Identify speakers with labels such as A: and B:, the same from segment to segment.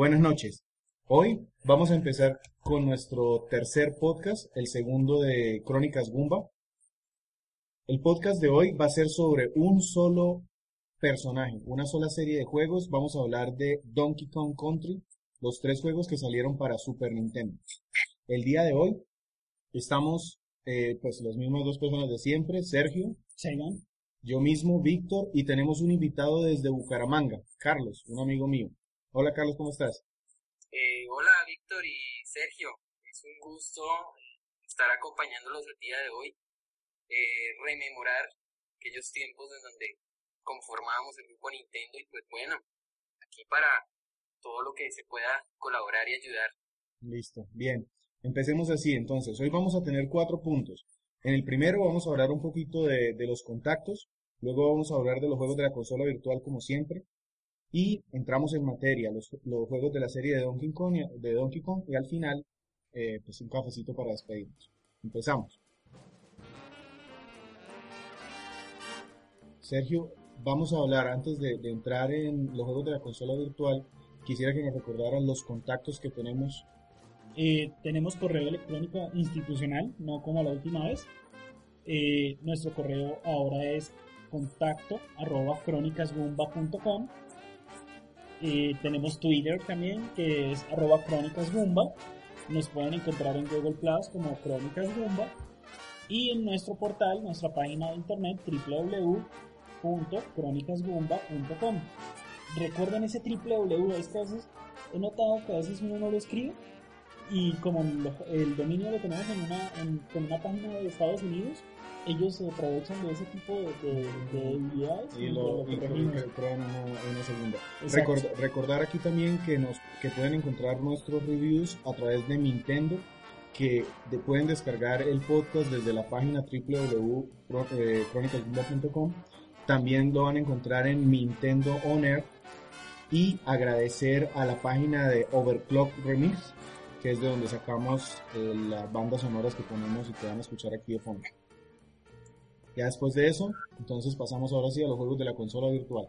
A: Buenas noches. Hoy vamos a empezar con nuestro tercer podcast, el segundo de Crónicas Gumba. El podcast de hoy va a ser sobre un solo personaje, una sola serie de juegos. Vamos a hablar de Donkey Kong Country, los tres juegos que salieron para Super Nintendo. El día de hoy estamos, eh, pues, las mismas dos personas de siempre, Sergio, Yo mismo, Víctor, y tenemos un invitado desde Bucaramanga, Carlos, un amigo mío. Hola Carlos, ¿cómo estás?
B: Eh, hola Víctor y Sergio, es un gusto estar acompañándolos el día de hoy, eh, rememorar aquellos tiempos en donde conformábamos el grupo Nintendo y pues bueno, aquí para todo lo que se pueda colaborar y ayudar.
A: Listo, bien. Empecemos así entonces. Hoy vamos a tener cuatro puntos. En el primero vamos a hablar un poquito de, de los contactos, luego vamos a hablar de los juegos de la consola virtual como siempre, y entramos en materia, los, los juegos de la serie de Donkey Kong, de y al final, eh, pues un cafecito para despedirnos. Empezamos. Sergio, vamos a hablar antes de, de entrar en los juegos de la consola virtual. Quisiera que nos recordaran los contactos que tenemos.
C: Eh, tenemos correo electrónico institucional, no como la última vez. Eh, nuestro correo ahora es contacto arroba. Eh, tenemos Twitter también, que es arroba. Nos pueden encontrar en Google Plus como Crónicas Gumba. Y en nuestro portal, nuestra página de internet www.crónicasgumba.com. Recuerden ese www, es que a veces he notado que a veces uno no lo escribe y como lo- el dominio lo tenemos en una, en, con una página de Estados Unidos, ellos se aprovechan de ese tipo de, de, de debilidades
A: Y lo, y que- que prueban una, una segunda. Record- recordar aquí también que nos que pueden encontrar nuestros reviews a través de Nintendo, que de- pueden descargar el podcast desde la página www.cronicasgumba.com. También lo van a encontrar en Nintendo On Air y agradecer a la página de Overclock Remix, que es de donde sacamos eh, las bandas sonoras que ponemos y que van a escuchar aquí de fondo. Ya después de eso, entonces pasamos ahora sí a los juegos de la consola virtual.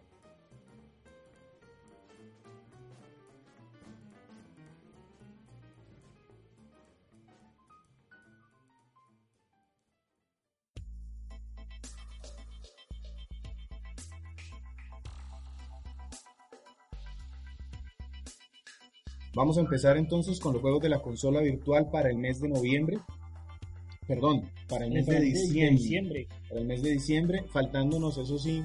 A: Vamos a empezar entonces con los juegos de la consola virtual para el mes de noviembre. Perdón, para el mes de diciembre.
C: diciembre.
A: Para el mes de diciembre, faltándonos, eso sí,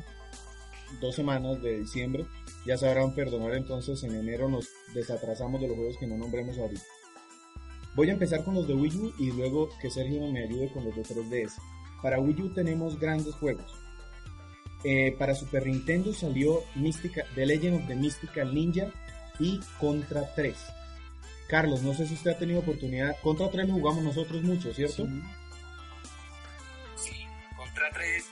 A: dos semanas de diciembre. Ya sabrán perdonar entonces, en enero nos desatrasamos de los juegos que no nombremos ahorita. Voy a empezar con los de Wii U y luego que Sergio me ayude con los de 3DS. Para Wii U tenemos grandes juegos. Eh, para Super Nintendo salió Mystica, The Legend of the Mystical Ninja y Contra 3. Carlos, no sé si usted ha tenido oportunidad. Contra 3 lo jugamos nosotros mucho, ¿cierto?
C: Sí.
B: Sí, Contra 3,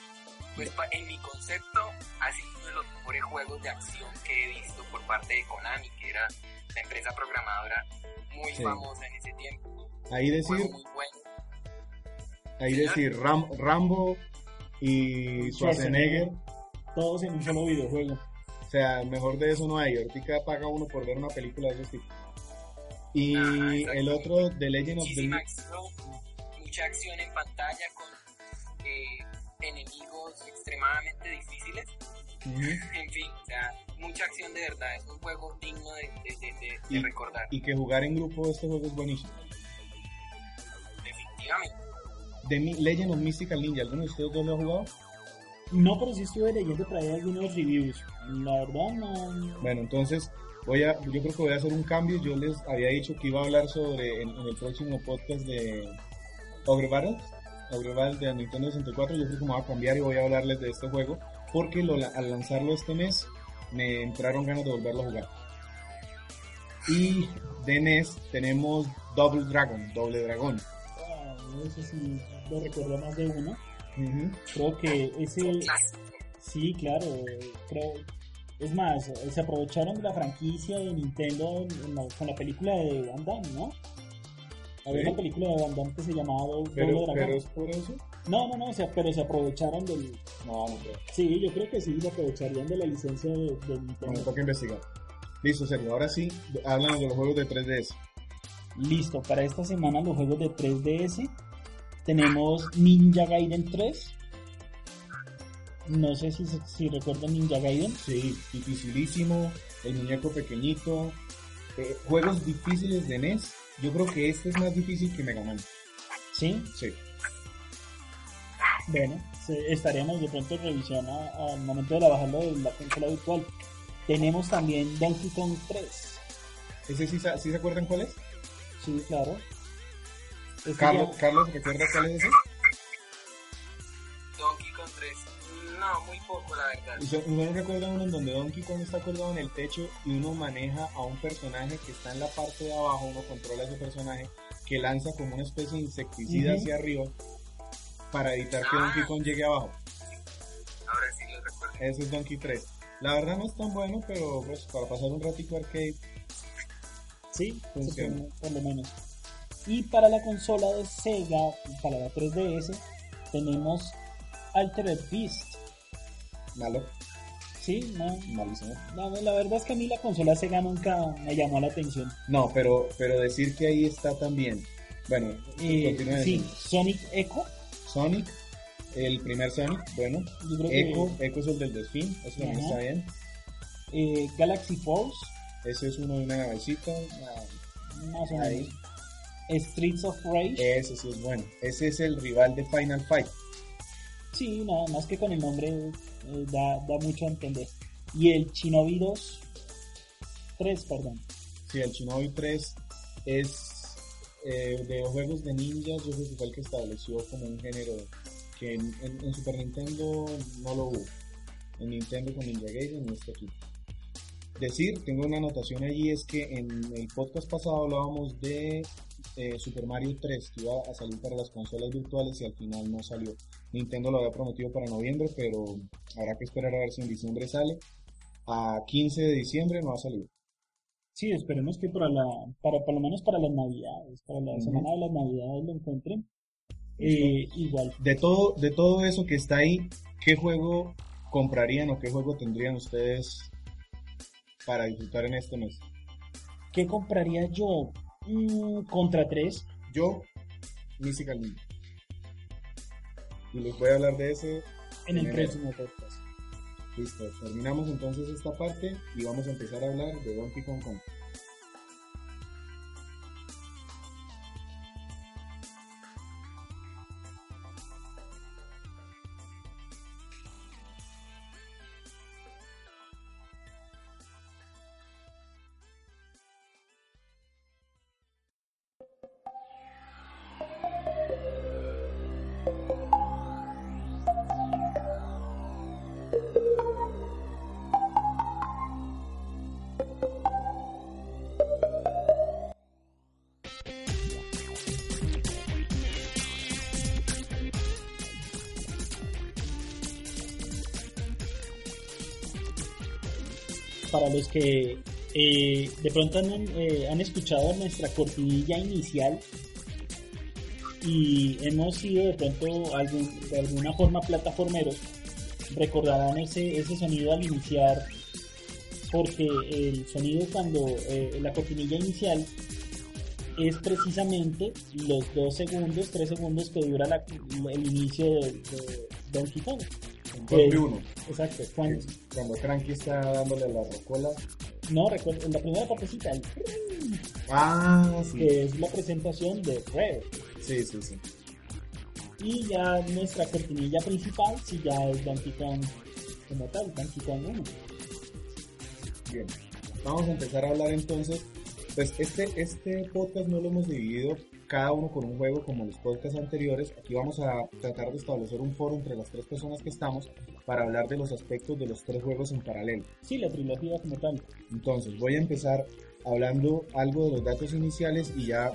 B: pues pa- en mi concepto ha sido uno de los mejores juegos de acción que he visto por parte de Konami, que era la empresa programadora muy
A: Sí.
B: famosa en ese tiempo.
A: Ahí decir,
B: muy bueno.
A: ahí decir Ram- Rambo y Schwarzenegger.
C: Todos en un solo videojuego.
A: O sea, mejor de eso no hay. Ahorita paga uno por ver una película de esos tipos. Y
B: Ajá,
A: el otro, The Legend of the...
B: Acción, mucha acción en pantalla con eh, enemigos extremadamente difíciles. En fin, o sea, mucha acción de verdad. Es un juego digno de, de- de- de- de
A: Y-
B: recordar,
A: Y que jugar en grupo este juego es buenísimo.
B: definitivamente.
A: The Legend of Mystical Ninja, ¿alguno de ustedes dos lo ha jugado?
C: No, pero sí estuve leyendo por ahí algunos reviews. La verdad no.
A: Bueno, entonces voy a, yo creo que voy a hacer un cambio. Yo les había dicho que iba a hablar sobre en, en el próximo podcast de Ogre Battles, Ogre Battles de Nintendo 64. Yo creo que me voy a cambiar y voy a hablarles de este juego porque lo, al lanzarlo este mes me entraron ganas de volverlo a jugar. Y de NES tenemos Double Dragon, Doble Dragón.
C: Ah, ese sí lo recuerdo más de uno. Creo que ese. Sí, claro. Creo. Es más, se aprovecharon de la franquicia de Nintendo en la- con la película de Van Damme, ¿no? Había
A: Sí.
C: una película de Van Damme que se llamaba
A: Pero,
C: Dragón.
A: pero es por eso.
C: No, no, no, o sea, pero se aprovecharon del...
A: No, no creo.
C: Sí, yo creo que sí, se aprovecharían de la licencia de, de
A: Bueno,
C: Nintendo.
A: toca investigar. Listo, Sergio. Ahora sí, háblanos de los juegos de 3DS.
C: Listo, para esta semana los juegos de 3DS tenemos Ninja Gaiden 3. No sé si, si recuerdan Ninja Gaiden.
A: Sí, dificilísimo, el muñeco pequeñito, eh, juegos difíciles de NES. Yo creo que este es más difícil que Mega Man.
C: Sí,
A: Sí.
C: bueno, estaremos de pronto en revisión al momento de la bajarlo de la consola virtual. Tenemos también Donkey Kong 3.
A: ¿Ese sí, sí se acuerdan cuál es?
C: Sí, claro.
A: Carlos, Carlos, ¿recuerda cuál es ese?
B: Donkey Kong 3. No, muy poco, la verdad.
A: ¿Usted usted no recuerda uno en donde Donkey Kong está colgado en el techo y uno maneja a un personaje que está en la parte de abajo, uno controla a ese personaje que lanza como una especie de insecticida hacia arriba para evitar que
B: Ah.
A: Donkey Kong llegue abajo?
B: Ahora sí lo recuerdo.
A: Ese es Donkey 3. La verdad no es tan bueno, pero pues para pasar un ratico arcade,
C: Sí,
A: Funciona.
C: por lo menos. Y para la consola de Sega, para la 3DS, tenemos Altered Beast.
A: malo,
C: Sí, no,
A: malísimo.
C: la, la verdad es que a mí la consola Sega nunca me llamó la atención.
A: No, pero, pero decir que ahí está también. Bueno,
C: Eh,
A: continúe
C: sí. Sonic Echo.
A: Sonic, el primer Sonic, bueno.
C: Yo creo que
A: Echo, Echo es el del delfín, eso también está bien.
C: eh, Galaxy Force,
A: Ese es uno de una navecita.
C: más o menos. Streets of Rage.
A: Ese sí es bueno. Ese es el rival de Final Fight.
C: Sí, nada más que con el nombre eh, da, da mucho a entender. Y el Shinobi 2, 3, perdón.
A: Sí, el Shinobi 3 es eh, de juegos de ninjas, yo creo que fue el que estableció como un género que en, en- en Super Nintendo no lo hubo. En Nintendo con Ninja Gaiden y este aquí. Decir, tengo una anotación allí, es que en el podcast pasado hablábamos de eh, Super Mario 3, que iba a salir para las consolas virtuales y al final no salió. Nintendo lo había prometido para noviembre, pero habrá que esperar a ver si en diciembre sale. A 15 de diciembre no ha salido.
C: Sí, esperemos que para la, para por lo menos para las navidades, para la semana de las navidades lo encuentren. Eh, igual,
A: De todo, de todo eso que está ahí, ¿qué juego comprarían o qué juego tendrían ustedes para disfrutar en este mes?
C: ¿qué compraría yo? Mm, contra 3.
A: Yo, Mystical Ninja. Y les voy a hablar de ese.
C: en el
A: enero.
C: próximo podcast.
A: Listo, terminamos entonces esta parte y vamos a empezar a hablar de Donkey Kong Country.
C: Que eh, de pronto han, eh, han escuchado nuestra cortinilla inicial y hemos sido de pronto de alguna forma plataformeros, recordarán ese, ese sonido al iniciar, porque el sonido cuando eh, la cortinilla inicial es precisamente los dos segundos, tres segundos que dura la- el inicio de, de Donkey Kong.
A: En
C: Que-
A: Country 1,
C: Exacto, cuando,
A: cuando Cranky está dándole la rocola.
C: no recuerdo, en la primera partecita, el-
A: Ah, sí.
C: que es la presentación de Rare.
A: Sí, sí, sí.
C: Y ya nuestra cortinilla principal, si ya es Donkey Kong como tal, Donkey Kong 1.
A: Bien, vamos a empezar a hablar entonces. Pues este, este podcast no lo hemos dividido cada uno con un juego como los podcasts anteriores. Aquí vamos a tratar de establecer un foro entre las tres personas que estamos para hablar de los aspectos de los tres juegos en paralelo.
C: Sí, la trilogía como tal.
A: Entonces voy a empezar hablando algo de los datos iniciales y ya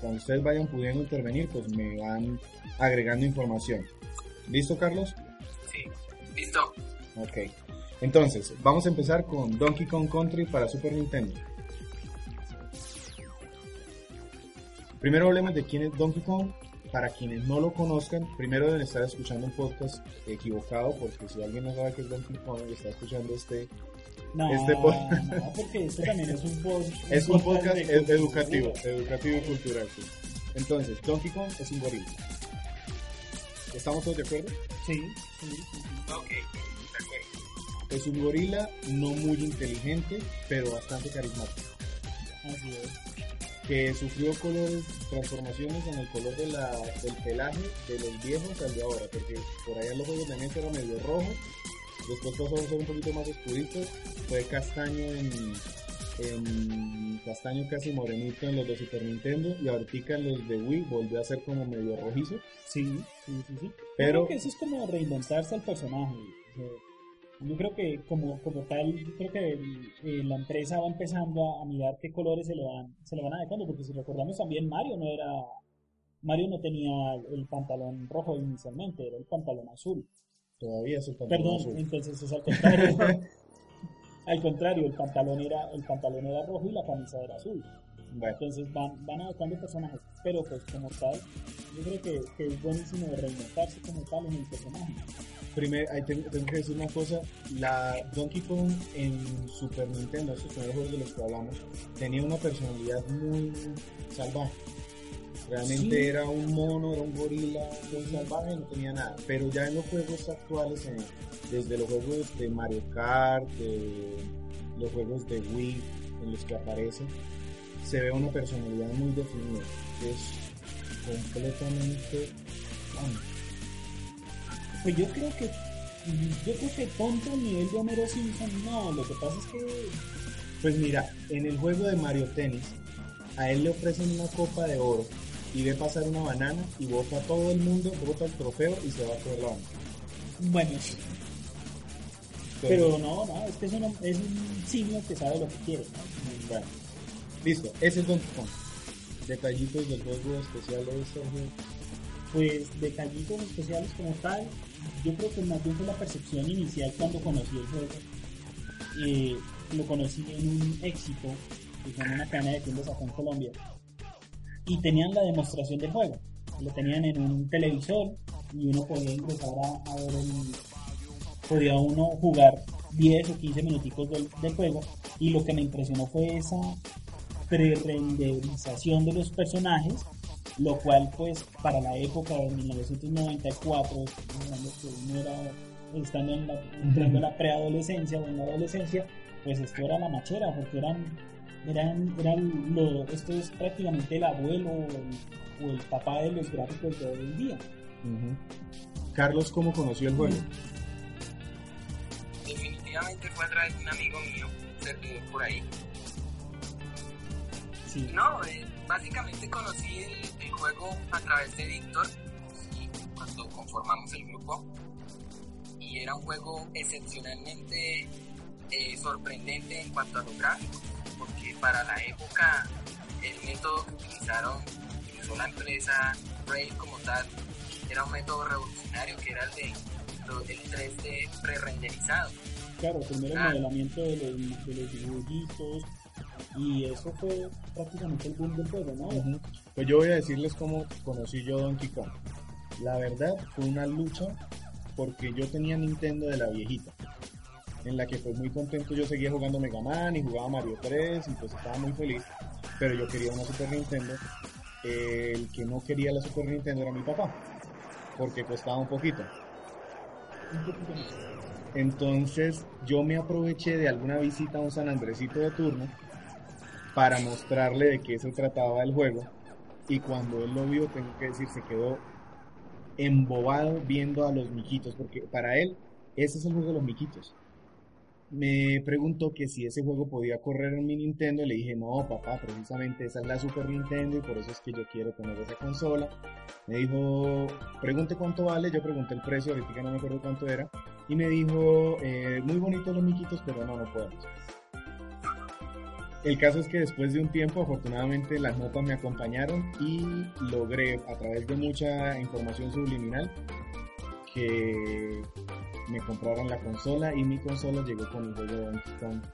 A: cuando ustedes vayan pudiendo intervenir pues me van agregando información. ¿Listo Carlos?
B: Sí. Listo.
A: Ok. Entonces, vamos a empezar con Donkey Kong Country para Super Nintendo. Primero hablemos de quién es Donkey Kong. para quienes no lo conozcan, primero deben estar escuchando un podcast equivocado, porque si alguien no sabe que es Donkey Kong y está escuchando este,
C: No,
A: Este po-
C: no, porque este también es un, pod-
A: es un podcast ed- educativo, educativo y cultural. sí. Entonces, Donkey Kong es un gorila. ¿Estamos todos de acuerdo?
C: Sí, sí, sí, sí.
B: Ok, de acuerdo.
A: Es un gorila no muy inteligente, pero bastante carismático.
C: Así es.
A: Que sufrió colores, transformaciones en el color de la, del pelaje de los viejos al de ahora, porque por allá los juegos de mesa era medio rojo, después pasó a ser un poquito más oscurito, fue castaño en, en castaño casi morenito en los de Super Nintendo y ahorita en los de Wii volvió a ser como medio rojizo,
C: Sí, sí, sí, sí.
A: Pero-
C: creo que eso es como reinventarse al personaje. o sea, yo creo que como, como tal, yo creo que el- eh, la empresa va empezando a, a mirar qué colores se le van, se le van adecuando, porque si recordamos también Mario no era, Mario no tenía el pantalón rojo inicialmente, era el pantalón azul.
A: todavía es el pantalón
C: Perdón,
A: azul.
C: entonces es al contrario. al contrario, el pantalón era, el pantalón era rojo y la camisa era azul.
A: Bueno,
C: Entonces van, van adoptando personajes, pero pues como tal, yo creo que, que es buenísimo reinventarse como tal en el personaje.
A: Primero, tengo, que decir una cosa, la Donkey Kong en Super Nintendo, esos primeros juegos de los que hablamos, tenía una personalidad muy salvaje. Realmente
C: Sí.
A: era un mono, era un gorila muy salvaje, no tenía nada. Pero ya en los juegos actuales, en- desde los juegos de Mario Kart, de los juegos de Wii, en los que aparece, se ve una personalidad muy definida. Es completamente... bueno,
C: Pues yo creo que yo creo que tonto al nivel de Homero Simpson no, lo que pasa es que
A: Pues mira, en el juego de Mario Tennis, a él le ofrecen una copa de oro y ve pasar una banana y bota a todo el mundo, bota el trofeo y se va a comer la banana.
C: bueno, pero no, no, es que es, una- es un simio que sabe lo que quiere. ¿no?
A: Bueno, listo, ese es Donkey Kong. Detallitos del juego especial de Sergio.
C: Pues detallitos especiales como tal, yo creo que más bien fue la percepción inicial cuando conocí el juego. Eh, lo conocí en un éxito, que en una cadena de tiendas acá en Colombia, y tenían la demostración del juego. Lo tenían en un televisor y uno podía ingresar a, a ver el, podía uno jugar 10 o 15 minuticos del, del juego y lo que me impresionó fue esa pre-renderización de los personajes lo cual pues para la época de 1994 hablando que uno era estando en la, entrando en la preadolescencia o en la adolescencia pues esto era la machera porque eran eran, eran lo, esto es prácticamente el abuelo o el, o el papá de los gráficos de hoy en día
A: Carlos, ¿cómo conoció el juego?
B: Definitivamente fue a través de un amigo mío, por ahí.
C: sí
B: No, eh, básicamente conocí el, el juego a través de Víctor cuando conformamos el grupo. Y era un juego excepcionalmente eh, sorprendente en cuanto a los gráficos, porque para la época el método que utilizaron, utilizó la empresa Raid como tal, era un método revolucionario que era el de el 3D pre-renderizado.
C: claro primero el
B: Ah.
C: modelamiento de los, de los dibujitos y eso fue prácticamente el boom del juego ¿no?
A: Pues yo voy a decirles cómo conocí yo Donkey Kong. La verdad fue una lucha porque yo tenía Nintendo de la viejita, en la que pues muy contento yo seguía jugando Mega Man y jugaba Mario 3 y pues estaba muy feliz, pero yo quería una Super Nintendo. El que no quería la Super Nintendo era mi papá, porque costaba un poquito. Entonces yo me aproveché de alguna visita a un San Andresito de turno para mostrarle de qué se trataba el juego. Y cuando él lo vio, tengo que decir, se quedó embobado viendo a los miquitos, porque para él ese es el juego de los miquitos. Me preguntó que si ese juego podía correr en mi Nintendo, le dije, no, papá, precisamente esa es la Super Nintendo y por eso es que yo quiero tener esa consola. Me dijo, pregunte cuánto vale, yo pregunté el precio, ahorita no me acuerdo cuánto era, y me dijo, eh, muy bonitos los miquitos, pero no, no podemos. El caso es que después de un tiempo, afortunadamente, las notas me acompañaron y logré, a través de mucha información subliminal, que me compraran la consola y mi consola llegó con el juego de Donkey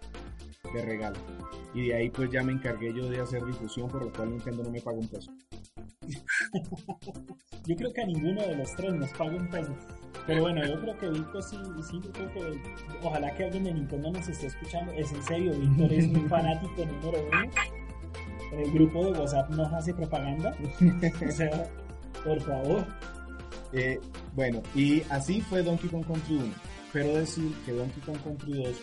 A: de regalo. Y de ahí pues ya me encargué yo de hacer difusión, por lo cual Nintendo no me paga un peso.
C: Yo creo que a ninguno de los tres nos paga un peso. Pero bueno, yo creo que Víctor sí, sí, yo creo que ojalá que alguien de Nintendo nos esté escuchando. Es en serio, Víctor es un fanático número uno. El grupo de WhatsApp nos hace propaganda. o sea, por favor.
A: Eh, bueno, y así fue Donkey Kong Country 1. Pero decir que Donkey Kong Country 2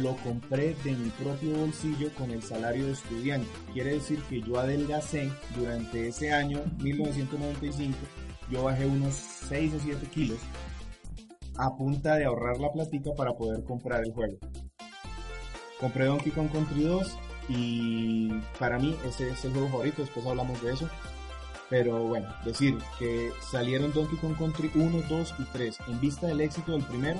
A: lo compré de mi propio bolsillo con el salario de estudiante. Quiere decir que yo adelgacé durante ese año, 1995, yo bajé unos 6 o 7 kilos a punta de ahorrar la platica para poder comprar el juego. Compré Donkey Kong Country 2 y para mí ese es el juego favorito, después hablamos de eso. Pero bueno, decir que salieron Donkey Kong Country 1, 2 y 3 en vista del éxito del primero,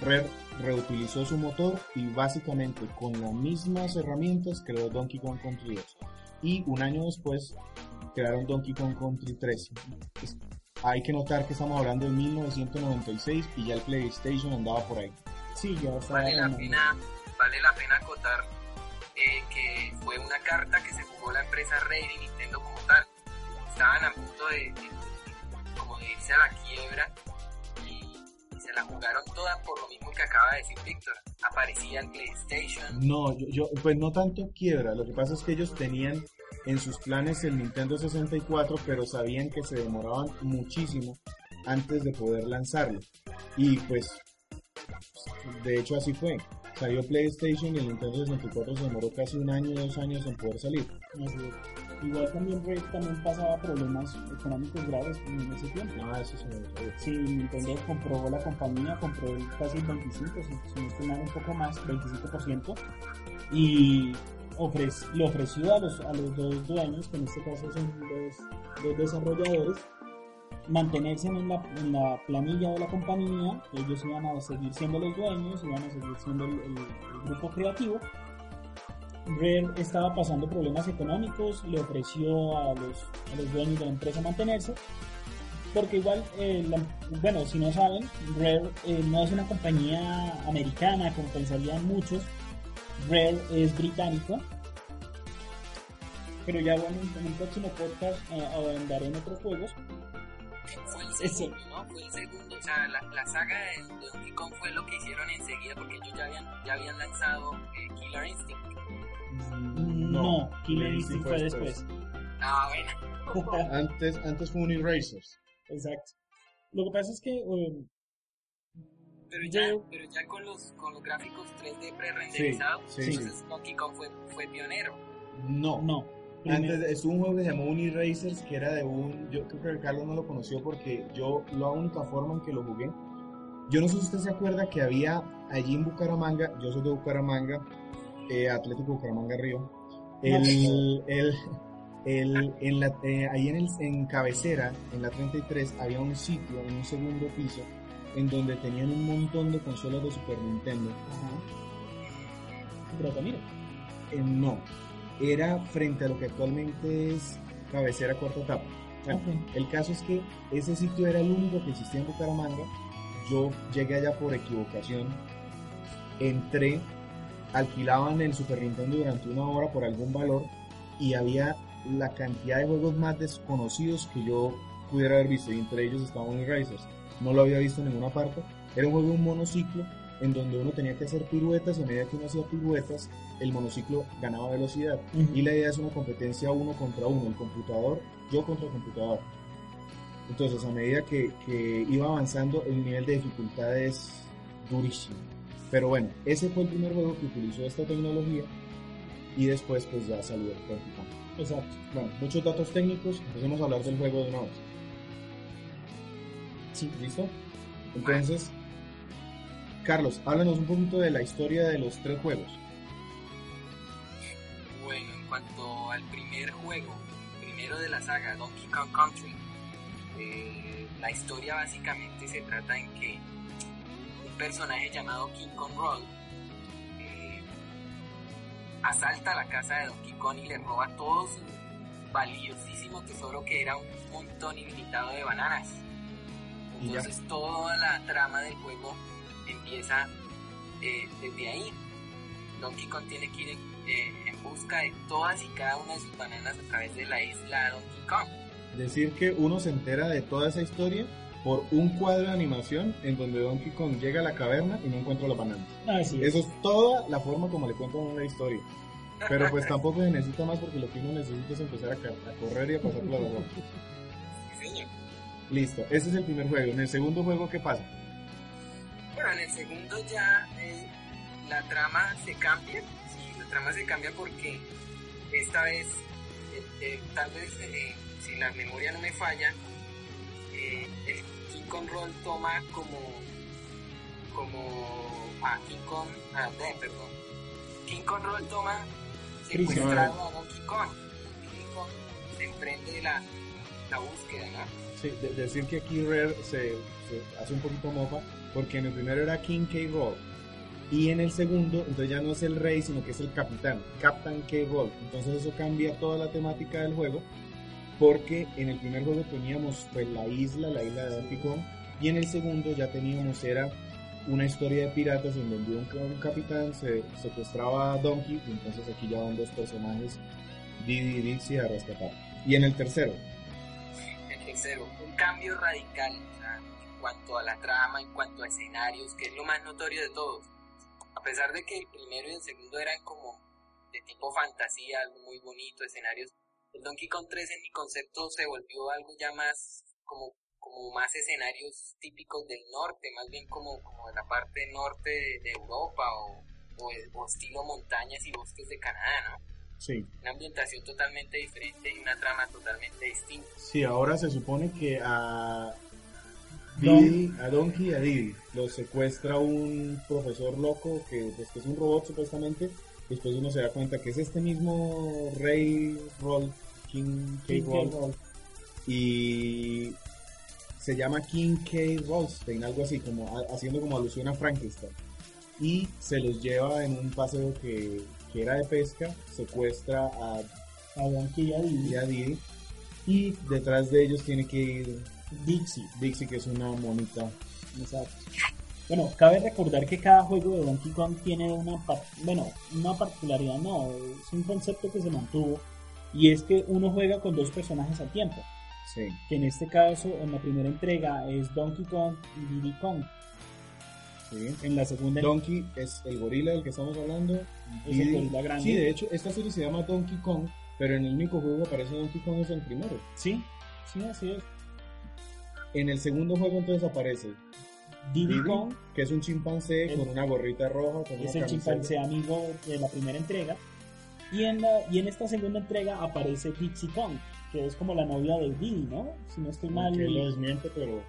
A: Rare reutilizó su motor y básicamente con las mismas herramientas creó Donkey Kong Country 2. Y un año después crearon Donkey Kong Country 3. Hay que notar que estamos hablando de 1996 y ya el PlayStation andaba por ahí.
C: Sí, ya
B: vale la pena, vale la pena acotar eh, que fue una carta que se jugó la empresa Rare y Nintendo como tal. Estaban a punto de, como de irse a la quiebra se la jugaron todas por lo mismo que acaba de decir Víctor. Aparecía el PlayStation.
A: No, yo, pues no tanto quiebra. Lo que pasa es que ellos tenían en sus planes el Nintendo 64, pero sabían que se demoraban muchísimo antes de poder lanzarlo. Y pues, de hecho así fue. Salió PlayStation y el Nintendo 64 se demoró casi un año, dos años en poder salir.
C: Igual también Red también pasaba problemas económicos graves en ese tiempo.
A: Ah, eso sí
C: Sí, Nintendo compró la compañía, compró casi el 25, si no un poco más, 25%, y le ofreció a los, a los dos dueños, que en este caso son los, dos desarrolladores, mantenerse en la, en la, planilla de la compañía, ellos iban a seguir siendo los dueños, iban a seguir siendo el grupo creativo, Rare estaba pasando problemas económicos, le ofreció a los, a los dueños de la empresa mantenerse, porque igual, eh, bueno, si no saben, Rare eh, no es una compañía americana como pensarían muchos, Rare es británico, pero ya bueno, en el próximo podcast eh, andaré en otros juegos.
B: Fue el segundo, ¿no? Fue el segundo, o sea, la, la saga de Donkey Kong fue lo que hicieron enseguida porque ellos ya habían, ya habían lanzado Killer Instinct
C: no, Killer Instinct fue después.
B: Ah,
A: bueno. antes, antes fue un Erasers.
C: Exacto. Lo que pasa es que... Um,
B: pero ya, pero ya con los, con los gráficos 3D pre-renderizados, sí, sí, entonces Donkey Kong fue, fue pionero.
A: No, no. Antes es un juego que se llamó Uniracers que era de un, yo creo que Carlos no lo conoció porque yo la única forma en que lo jugué, yo no sé si usted se acuerda que había allí en Bucaramanga, yo soy de Bucaramanga, eh, Atlético Bucaramanga Río, el, el, el, en la, eh, ahí en, el, en cabecera, en la 33, había un sitio en un segundo piso en donde tenían un montón de consolas de Super Nintendo.
C: Pero mira.
A: Eh, no, era frente a lo que actualmente es cabecera cuarta etapa. El caso es que ese sitio era el único que existía en Bucaramanga. Yo llegué allá por equivocación, entré alquilaban el Super Nintendo durante una hora por algún valor y había la cantidad de juegos más desconocidos que yo pudiera haber visto y entre ellos estaba Uniracers. Racers. No lo había visto en ninguna parte. Era un juego de un monociclo en donde uno tenía que hacer piruetas y a medida que uno hacía piruetas el monociclo ganaba velocidad. Y la idea es una competencia uno contra uno, el computador, yo contra el computador. Entonces a medida que, que iba avanzando el nivel de dificultad es durísimo. Pero bueno, ese fue el primer juego que utilizó esta tecnología y después pues ya salió el.
C: Exacto.
A: Bueno, muchos datos técnicos, empecemos a hablar del juego de una vez. Sí. ¿Listo? Entonces, Carlos, háblanos un poquito de la historia de los tres juegos.
B: Bueno, en cuanto al primer juego, primero de la saga, Donkey Kong Country, eh, la historia básicamente se trata en que personaje llamado King Kong Roll eh, asalta la casa de Donkey Kong y le roba todo su valiosísimo tesoro que era un montón ilimitado de bananas. Entonces toda la trama del juego empieza eh, desde ahí. Donkey Kong tiene que ir eh, en busca de todas y cada una de sus bananas a través de la isla de Donkey Kong.
A: Decir que uno se entera de toda esa historia por un cuadro de animación en donde Donkey Kong llega a la caverna y no encuentra los bananos.
C: Así es.
A: Eso es toda la forma como le cuentan a uno la historia. Pero pues tampoco se necesita más porque lo que uno necesita es empezar a, a correr y a pasar por la ropa.
B: Sí, señor.
A: Listo, ese es el primer juego. En el segundo juego, ¿qué pasa?
B: Bueno, en el segundo ya eh, la trama se cambia. Sí, la trama se cambia porque esta vez, eh, eh, tal vez, si la memoria no me falla, el King Kong Roll toma como, como, ah, King Kong, ah, eh, perdón, King Kong Roll toma secuestrado a Donkey Kong. Y King Kong se emprende la, la búsqueda, ¿no?
A: De- decir que aquí Rare se, se hace un poquito mofa porque en el primero era King K. Roll y en el segundo entonces ya no es el rey sino que es el capitán, Captain K. Roll. Entonces eso cambia toda la temática del juego porque en el primer juego teníamos pues la isla, la isla de Donkey Kong y en el segundo ya teníamos era una historia de piratas en donde un, un capitán se secuestraba a Donkey y entonces aquí ya van dos personajes Didi y Dixie a rescatar. Y en el tercero,
B: Un cambio radical en cuanto a la trama, en cuanto a escenarios, que es lo más notorio de todos. A pesar de que el primero y el segundo eran como de tipo fantasía, algo muy bonito, escenarios, el Donkey Kong 3 en mi concepto se volvió algo ya más como, como más escenarios típicos del norte, más bien como, como de la parte norte de, de Europa o, o, o estilo montañas y bosques de Canadá, ¿no?
A: Sí,
B: Una ambientación totalmente diferente y una trama totalmente distinta.
A: Sí, ahora se supone que a
C: Don-
A: Didi, a Donkey y a Didi los secuestra un profesor loco que, pues, que es un robot supuestamente. Después uno se da cuenta que es este mismo Rey Roll, King K.
C: King K.
A: Roll,
C: Roll.
A: y se llama King K. Rollstein, algo así, como haciendo como alusión a Frankenstein. Y se los lleva en un paseo que, que era de pesca, secuestra a
C: A Donkey y a Didi.
A: y a Didi. Y detrás de ellos tiene que ir
C: Dixie.
A: Dixie, que es una monita.
C: Exacto. Bueno, cabe recordar que cada juego de Donkey Kong tiene una, bueno, una particularidad, no, es un concepto que se mantuvo y es que uno juega con dos personajes al tiempo,
A: Sí.
C: que en este caso en la primera entrega es Donkey Kong y Diddy Kong,
A: sí.
C: en la segunda
A: Donkey es el gorila del que estamos hablando.
C: es el gorila grande.
A: Sí, de hecho, esta serie se llama Donkey Kong, pero en el único juego que aparece Donkey Kong es el primero.
C: Sí, sí, así es.
A: En el segundo juego entonces aparece
C: Diddy Kong
A: que es un chimpancé
C: El-
A: con una gorrita roja, con
C: es el
A: camiseta.
C: chimpancé amigo de la primera entrega y en, la, y en esta segunda entrega aparece Dixie Kong, que es como la novia de Diddy, ¿no? Si no estoy mal.
A: Que lo desmiente, pero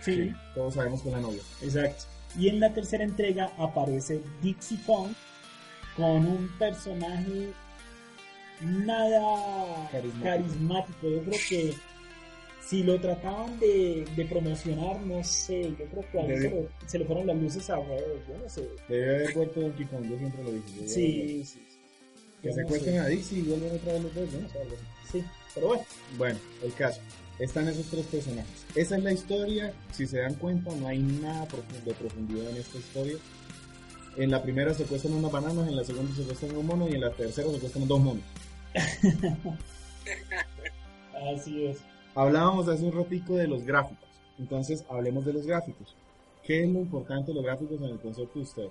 C: sí.
A: sí, todos sabemos que es la novia.
C: Exacto. Y en la tercera entrega aparece Dixie Kong con un personaje nada
A: Carismático.
C: carismático. Yo creo que si lo trataban de, de promocionar, no sé, yo creo que a se, le, se le fueron las luces a huevos, yo no sé.
A: Debe haber vuelto Donkey Kong, yo siempre lo dije.
C: Sí, sí. sí.
A: Que
C: Yo no
A: a Dixie y vuelven otra vez los dos, ¿no? O sea.
C: Sí, pero bueno.
A: Bueno, el caso. Están esos tres personajes. Esa es la historia. Si se dan cuenta, no hay nada de profundidad en esta historia. En la primera secuestran unas bananas, en la segunda secuestran un mono y en la tercera secuestran dos monos.
C: Así es.
A: Hablábamos hace un ratico de los gráficos. Entonces, hablemos de los gráficos. ¿Qué es lo importante de los gráficos en el concepto de usted?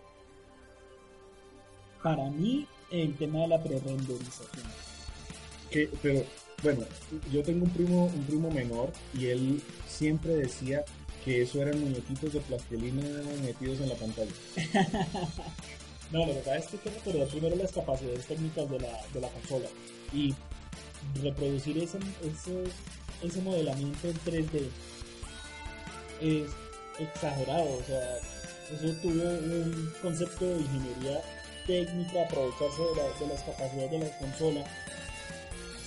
C: Para mí, el tema de la pre-renderización.
A: Pero, bueno, yo tengo un primo, un primo menor y él siempre decía que eso eran muñequitos de plastilina metidos en la pantalla.
C: No, lo que pasa es que hay que recordar primero las capacidades técnicas de la, consola y reproducir ese, ese, ese modelamiento en 3D es exagerado, o sea, eso tuvo un concepto de ingeniería técnica, aprovecharse de, de las capacidades de la consola.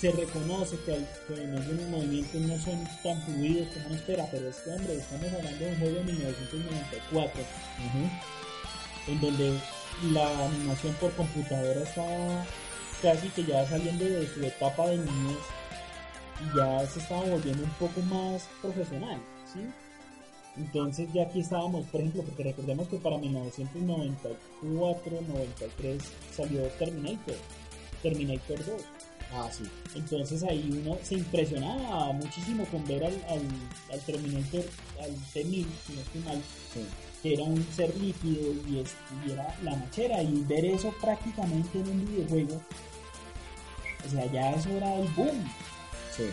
C: Se reconoce que, al- que en algunos movimientos no son tan fluidos como uno espera, pero es que, hombre, estamos hablando de un juego de 1994 en donde la animación por computadora está casi que ya saliendo de su etapa de niñez y ya se estaba volviendo un poco más profesional, ¿sí? Entonces ya aquí estábamos, por ejemplo, porque recordemos que para 1994-93 salió Terminator, Terminator 2.
A: Ah, sí.
C: Entonces ahí uno se impresionaba muchísimo con ver al, al, al Terminator, al T-1000, si no estoy mal,
A: sí.
C: que era un ser líquido y, es, y era la machera. Y ver eso prácticamente en un videojuego, o sea, ya eso era el boom.
A: Sí.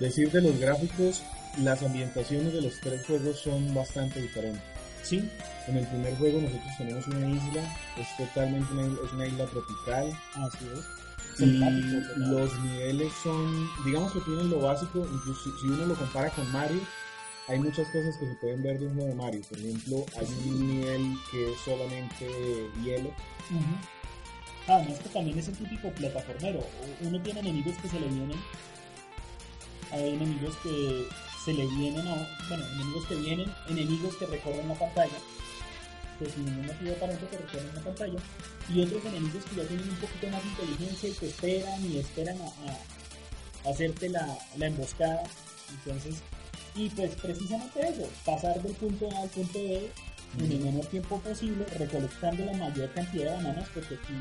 A: Decir de los gráficos, las ambientaciones de los tres juegos son bastante diferentes.
C: Sí,
A: En el primer juego nosotros tenemos una isla, es totalmente una, es una isla tropical
C: así es.
A: Y los niveles son, digamos que tienen lo básico, incluso si- uno lo compara con Mario, hay muchas cosas que se pueden ver de un juego de Mario. Por ejemplo, hay un nivel que es solamente hielo.
C: Ujú. Además que también es el típico plataformero. Uno tiene enemigos que se le vienen. Hay enemigos que se le vienen a... Bueno, enemigos que vienen, enemigos que recorren la pantalla. Que sin ningún motivo aparente que recorren la pantalla. Y otros enemigos que ya tienen un poquito más de inteligencia y que esperan y esperan a, a hacerte la, la emboscada. Entonces, y pues precisamente eso, pasar del punto A al punto B en el menor tiempo posible, recolectando la mayor cantidad de bananas, porque aquí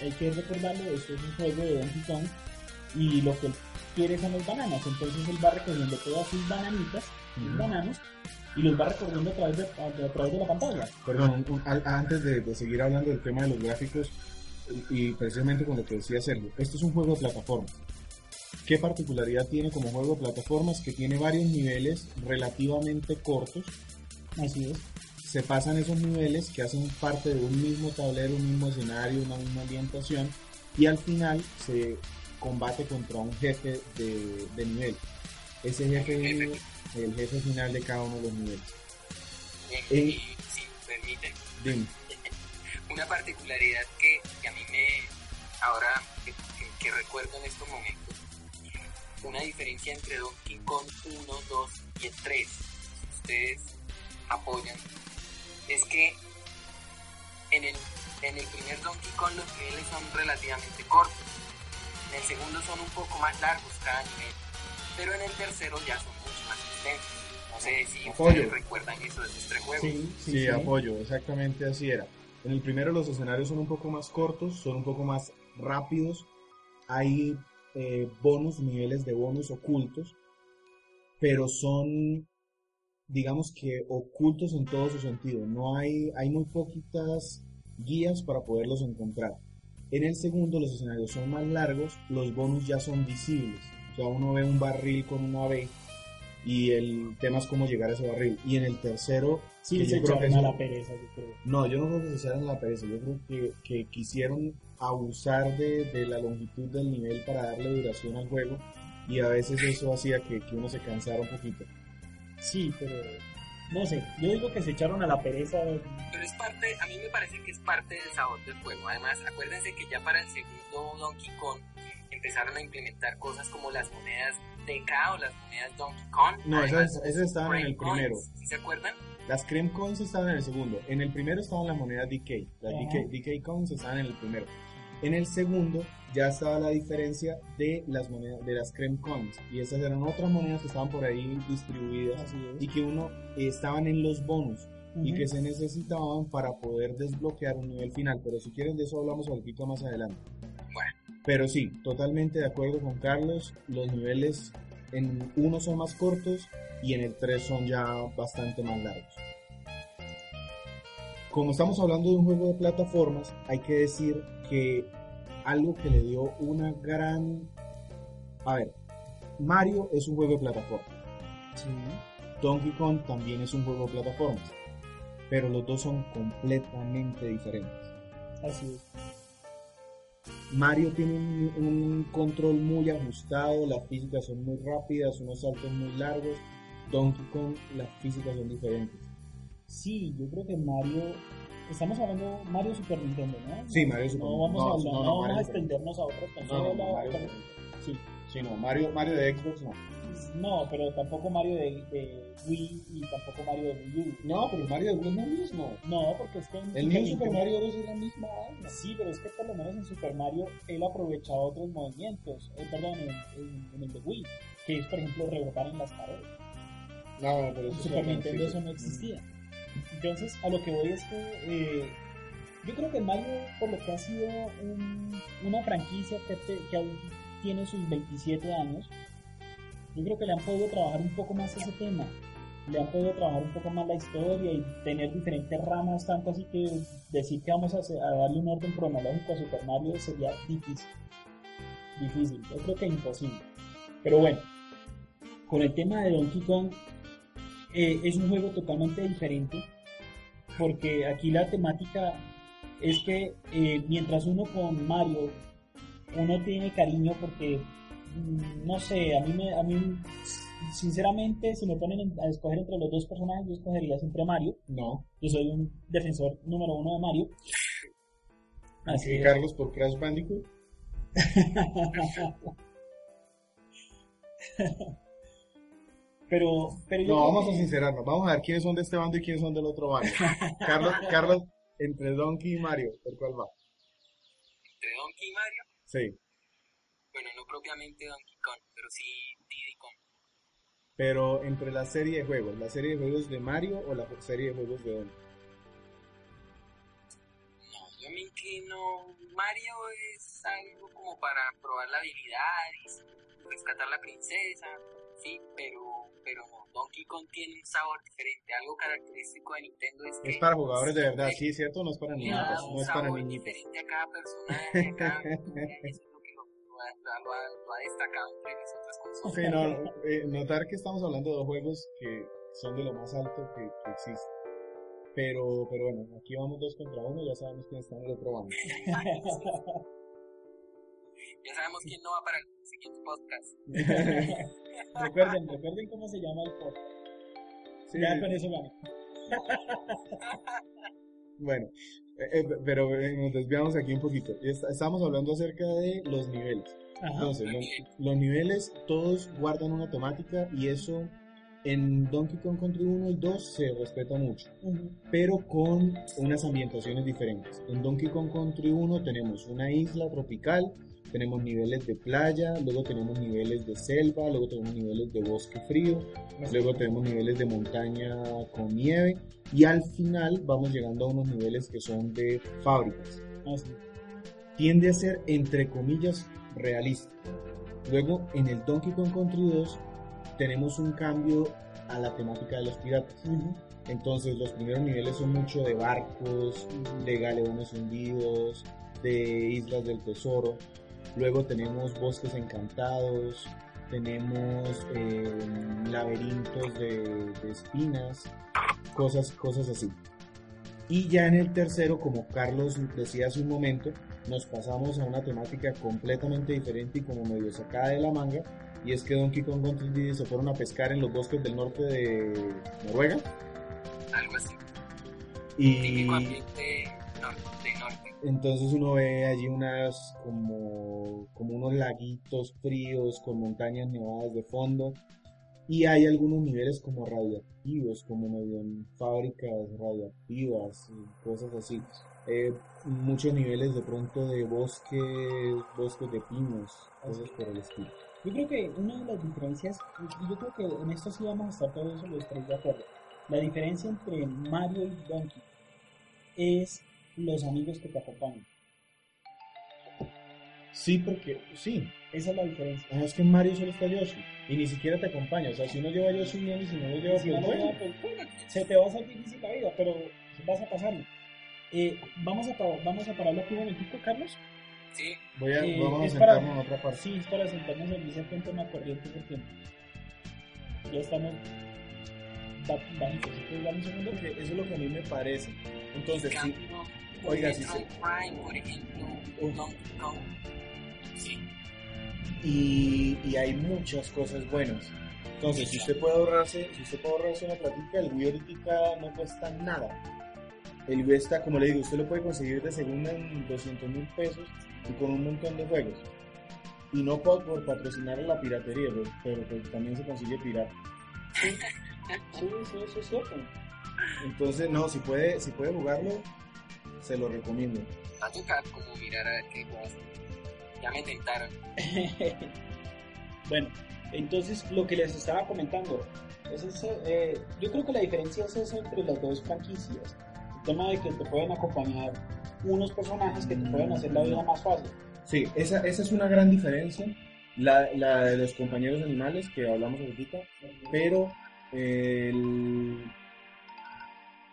C: hay que recordarlo, esto es un juego de Donkey Kong y lo que él quiere son las bananas, entonces él va recogiendo todas sus bananitas, sus
A: Ujú.
C: bananos, y los va recorriendo a través de, a, a través de la pantalla.
A: Perdón, un- un- al- antes de, de seguir hablando del tema de los gráficos y, y precisamente con lo que decía Sergio, esto es un juego de plataformas. ¿Qué particularidad tiene como juego de plataformas? Que tiene varios niveles relativamente cortos.
C: Así es.
A: Se pasan esos niveles que hacen parte de un mismo tablero, un mismo escenario, una misma ambientación y al final se combate contra un jefe de, de nivel. Ese jefe de nivel, el jefe final de cada uno de los niveles.
B: Y,
A: Eh.
B: y si me permiten,
A: Dime.
B: una particularidad que, que a mí me, ahora que, que- que recuerdo en estos momentos, una diferencia entre Donkey Kong 1, 2 y el 3, si ustedes apoyan, es que en el, en el primer Donkey Kong los niveles son relativamente cortos, en el segundo son un poco más largos cada nivel, pero en el tercero ya son No sé si
A: Apoyo.
B: recuerdan eso de esos tres juegos.
C: Sí, sí,
A: Sí,
C: sí.
A: apoyo, exactamente así era. En el primero los escenarios son un poco más cortos, son un poco más rápidos, hay eh, bonus, niveles de bonus ocultos, pero son, digamos que ocultos en todo su sentido. No hay, hay muy poquitas guías para poderlos encontrar. En el segundo los escenarios son más largos, los bonus ya son visibles. O sea, uno ve un barril con una B y el tema es cómo llegar a ese barril. Y en el tercero,
C: Sí,
A: que
C: se
A: yo creo que
C: echaron a la pereza, yo creo.
A: no, yo no creo que se echaran la pereza, yo creo que, que quisieron abusar de, de la longitud del nivel para darle duración al juego y a veces eso hacía que, que uno se cansara un poquito.
C: Sí, pero no sé, yo digo que se echaron a la pereza.
B: Pero es parte, a mí me parece que es parte del sabor del juego. Además, acuérdense que ya para el segundo Donkey Kong empezaron a implementar cosas como las monedas DK o las monedas Donkey Kong.
A: No, esas, esas estaban en el primero.
B: Coins, ¿sí se acuerdan?
A: Las Cream Coins estaban en el segundo. En el primero estaban las monedas DK. Las
C: Ajá.
A: DK, DK Coins estaban en el primero. En el segundo ya estaba la diferencia de las monedas de las Cream Coins. Y esas eran otras monedas que estaban por ahí distribuidas
C: Así es.
A: y que uno eh, estaban en los bonus. y
C: Ujú.
A: que se necesitaban para poder desbloquear un nivel final. Pero si quieren de eso hablamos un poquito más adelante. Pero sí, totalmente de acuerdo con Carlos. Los niveles en uno son más cortos y en el 3 son ya bastante más largos. Como estamos hablando de un juego de plataformas, hay que decir que algo que le dio una gran... A ver, Mario es un juego de plataformas.
C: Sí.
A: Donkey Kong también es un juego de plataformas, pero los dos son completamente diferentes.
C: Así es.
A: Mario tiene un, un control muy ajustado, las físicas son muy rápidas, unos saltos muy largos. Donkey Kong, las físicas son diferentes.
C: Sí, yo creo que Mario. Estamos hablando Mario Super Nintendo, ¿no?
A: Sí, Mario Super
C: No vamos
A: no,
C: a hablar,
A: no,
C: vamos a extendernos a otras consolas. Sí.
A: Sí, no, Mario, Mario de Xbox no.
C: No, pero tampoco Mario de, de Wii y tampoco Mario de Wii U.
A: No, pero Mario de Wii no es lo mismo.
C: No, porque es que en
A: El
C: Super
A: New Super Mario Bros. es la misma vaina.
C: Sí, pero es que por lo menos en Super Mario él aprovechaba otros movimientos, eh, perdón, en, en- en el de Wii, que es por ejemplo rebotar en las paredes.
A: No, pero
C: En
A: eso
C: Super
A: es
C: Nintendo eso no
A: sí.
C: existía. Entonces, a lo que voy es que eh, Yo creo que Mario, por lo que ha sido un- una franquicia que, te- que aún tiene sus 27 años, yo creo que le han podido trabajar un poco más ese tema. Le han podido trabajar un poco más la historia y tener diferentes ramas, tanto así que decir que vamos a, darle un orden cronológico a Super Mario sería difícil. Difícil, yo creo que imposible. Pero bueno, con el tema de Donkey Kong, eh, es un juego totalmente diferente porque aquí la temática es que eh, mientras uno con Mario uno tiene cariño porque no sé a mí me a mí sinceramente si me ponen en- a escoger entre los dos personajes yo escogería siempre Mario
A: No.
C: yo soy un defensor número uno de Mario así
A: ¿Y. Carlos por Crash Bandicoot?
C: pero pero yo
A: No, vamos a sincerarnos. Vamos a ver quiénes son de este bando y quiénes son del otro bando. Carlos, Carlos, entre Donkey y Mario, ¿por cuál va?
B: Entre Donkey y Mario,
A: Sí.
B: Bueno, no propiamente Donkey Kong, pero sí Diddy Kong.
A: Pero entre la serie de juegos, ¿la serie de juegos de Mario o la serie de juegos de Donkey?
B: No, yo me inclino. Mario es algo como para probar la habilidad y rescatar la princesa, sí, pero, pero no. Donkey Kong tiene un sabor diferente. Algo característico de Nintendo es que
A: Es para jugadores de verdad, sí, ¿cierto? No es para niñitos, no es para niñitos.
B: diferente a cada personaje, a cada lo ha, lo ha- lo ha destacado entre las otras consolas.
A: Sí, no, eh, notar que estamos hablando de dos juegos que son de lo más alto que, que existe. Pero, pero bueno, aquí vamos dos contra uno, ya sabemos quién está en el otro bando.
B: Ya sabemos quién no va para el siguiente podcast.
C: recuerden recuerden cómo se llama el podcast
A: Sí,
C: ya con eso
A: Bueno, eh, eh, pero eh, nos desviamos aquí un poquito. Estamos hablando acerca de los niveles.
C: Ajá.
A: Entonces, los, los niveles todos guardan una temática y eso en Donkey Kong Country 1 y 2 se respeta mucho,
C: Ujú.
A: pero con unas ambientaciones diferentes. En Donkey Kong Country 1 tenemos una isla tropical, tenemos niveles de playa, luego tenemos niveles de selva, luego tenemos niveles de bosque frío, luego tenemos niveles de montaña con nieve y al final vamos llegando a unos niveles que son de fábricas
C: Así.
A: tiende a ser entre comillas realista. Luego en el Donkey Kong Country 2 tenemos un cambio a la temática de los piratas.
C: Ujú.
A: Entonces los primeros niveles son mucho de barcos, de galeones hundidos, de islas del tesoro. Luego tenemos bosques encantados, tenemos eh, laberintos de, de espinas, cosas, cosas así. Y ya en el tercero, como Carlos decía hace un momento, nos pasamos a una temática completamente diferente y como medio sacada de la manga. Y es que Donkey Kong Country se fueron a pescar en los bosques del norte de Noruega.
B: Algo así.
A: Y
B: Típico ambiente.
A: Entonces uno ve allí unas como, como unos laguitos fríos con montañas nevadas de fondo. Y hay algunos niveles como radiactivos, como medio en fábricas radiactivas y cosas así. Eh, muchos niveles de pronto de bosques, bosques de pinos, cosas por el estilo.
C: Yo creo que una de las diferencias, yo creo que en esto sí vamos a estar todos los tres de acuerdo. La diferencia entre Mario y Donkey es los amigos que te acompañan.
A: Sí, porque sí,
C: Esa es la diferencia.
A: Ah, es que en Mario solo está Yoshi y ni siquiera te acompaña. O sea, si uno lleva a Yoshi bien y si no lo lleva,
C: Si
A: pues bueno.
C: lleva, pues, bueno, se te va a hacer difícil la vida, pero vas a pasarlo. Eh, vamos, a, vamos a pararlo aquí un momentico, Carlos.
B: Sí,
A: Voy a,
C: Eh,
A: vamos a
C: es para-
A: sentarnos en otra parte.
C: Sí, es para sentarnos aquí cerca en tema corriente porque ya estamos ba- bajitos. Entonces, dame un segundo.
A: Porque eso es lo que a mí me parece. Entonces,
B: en
A: sí,
B: cambio,
A: Oiga, sí,
B: Prime, por ejemplo. Sí,
A: y, y hay muchas cosas buenas. Entonces, si usted puede ahorrarse, si usted puede ahorrarse una platica, el Wii ahorita no cuesta nada. El Wii está, como le digo, usted lo puede conseguir de segunda en 200 mil pesos y con un montón de juegos. Y no por, por patrocinar a la piratería, pero, pero pues también se consigue pirata.
C: Sí, sí, eso es cierto.
A: Entonces, no, si puede, si puede jugarlo, se lo recomiendo.
B: va a tocar como mirar a ver qué juegas. Ya me tentaron.
C: bueno, entonces lo que les estaba comentando, es eso, eh, yo creo que la diferencia es eso entre las dos franquicias. tema de que te pueden acompañar unos personajes que te pueden hacer la vida más fácil.
A: Sí, esa, esa es una gran diferencia, la, la de los compañeros animales que hablamos ahorita, pero el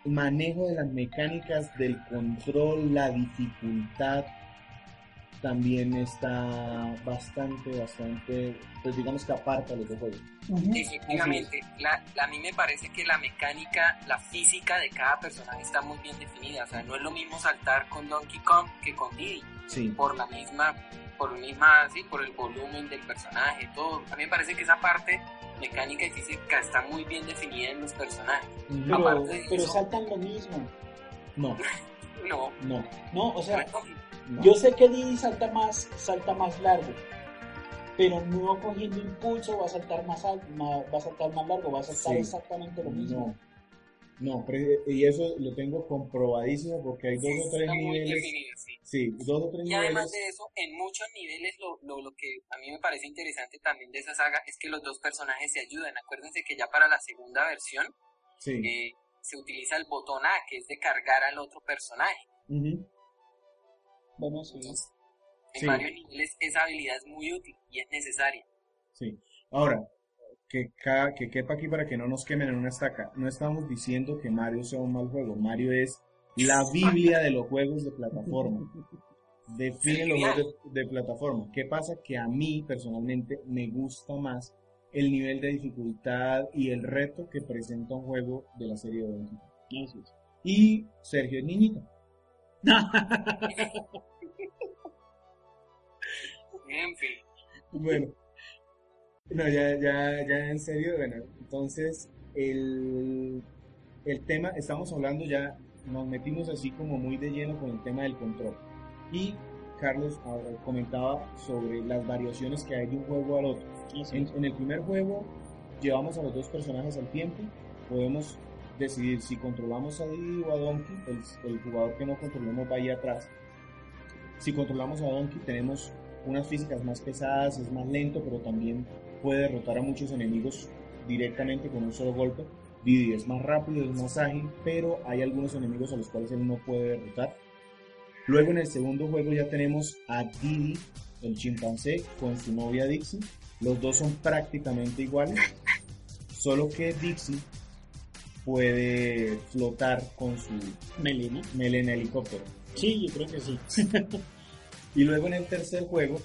A: manejo de las mecánicas del control, la dificultad, también está bastante, bastante, pues digamos que aparta los dos juegos.
B: Efectivamente, la, a mí me parece que la mecánica, la física de cada personaje está muy bien definida. O sea, no es lo mismo saltar con Donkey Kong que con Diddy.
A: Sí.
B: Por la misma, por misma, sí, por el volumen del personaje, todo. A mí me parece que esa parte mecánica y física está muy bien definida en los personajes.
C: Pero,
B: Aparte de
C: pero
B: eso-
C: saltan lo mismo.
A: No,
B: No,
A: no,
C: No, o sea,
A: no.
C: yo sé que Diddy salta más, salta más largo, pero no cogiendo impulso va a saltar más alto, va a saltar más largo, va a saltar
A: Sí.
C: exactamente lo mismo.
A: No, no, y eso lo tengo comprobadísimo porque hay dos o tres niveles,
B: definido, sí.
A: sí, dos o tres
B: Y además
A: niveles,
B: de eso, en muchos niveles lo, lo, lo que a mí me parece interesante también de esa saga es que los dos personajes se ayudan. Acuérdense que ya para la segunda versión
A: sí,
B: eh, se utiliza el botón A, que es de cargar al otro personaje.
A: ujú,
C: Bueno, sí.
B: Entonces, en varios niveles esa habilidad es muy útil y es necesaria.
A: sí. Ahora, que, ca- que quepa aquí para que no nos quemen en una estaca, no estamos diciendo que Mario sea un mal juego, Mario es la Biblia de los juegos de plataforma. define los juegos de, de plataforma. ¿Qué pasa? Que a mí personalmente me gusta más el nivel de dificultad y el reto que presenta un juego de la serie de Donkey Kong.
C: Eso es.
A: Y Sergio es niñito.
B: En fin,
A: Bueno, no, ya, ya, ya en serio, bueno, entonces el, el tema, estamos hablando ya, nos metimos así como muy de lleno con el tema del control. Y Carlos comentaba sobre las variaciones que hay de un juego al otro. En, en el primer juego llevamos a los dos personajes al tiempo, podemos decidir si controlamos a Diddy o a Donkey, el, el jugador que no controlemos va ahí atrás. Si controlamos a Donkey tenemos unas físicas más pesadas, es más lento, pero también puede derrotar a muchos enemigos directamente con un solo golpe. Diddy es más rápido, es más ágil, pero hay algunos enemigos a los cuales él no puede derrotar. Luego en el segundo juego ya tenemos a Diddy, el chimpancé, con su novia Dixie. Los dos son prácticamente iguales, solo que Dixie puede flotar con su
C: Melina.
A: melena helicóptero.
C: Sí, yo creo que sí.
A: Y luego en el tercer juego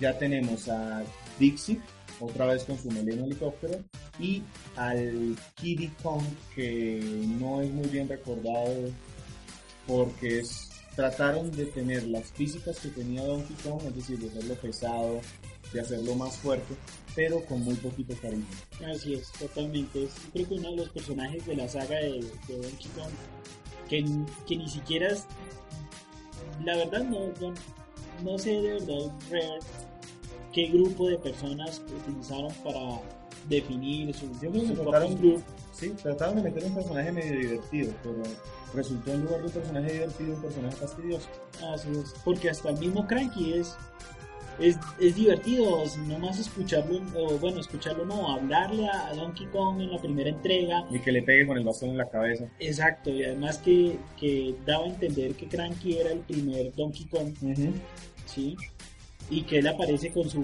A: ya tenemos a Dixie, otra vez con su melena helicóptero, y al Kiddy Kong, que no es muy bien recordado porque es, trataron de tener las físicas que tenía Donkey Kong, es decir, de hacerlo pesado, de hacerlo más fuerte, pero con muy poquito carisma.
C: Así es, totalmente. Es creo que uno de los personajes de la saga de, Donkey Kong que, que ni siquiera es... La verdad no, no, no sé de verdad Rare, qué grupo de personas utilizaron para definir su,
A: Yo creo que trataron,
C: group.
A: sí, trataron de meter un personaje medio divertido, pero resultó en lugar de un personaje divertido un personaje fastidioso.
C: Así es, porque hasta el mismo Cranky es, es, es divertido, nomás escucharlo, o bueno, escucharlo no, hablarle a, a Donkey Kong en la primera entrega,
A: Y que le pegue con el bastón en la cabeza.
C: exacto, y además que, que daba a entender que Cranky era el primer Donkey Kong, ¿sí? Y que él aparece con su,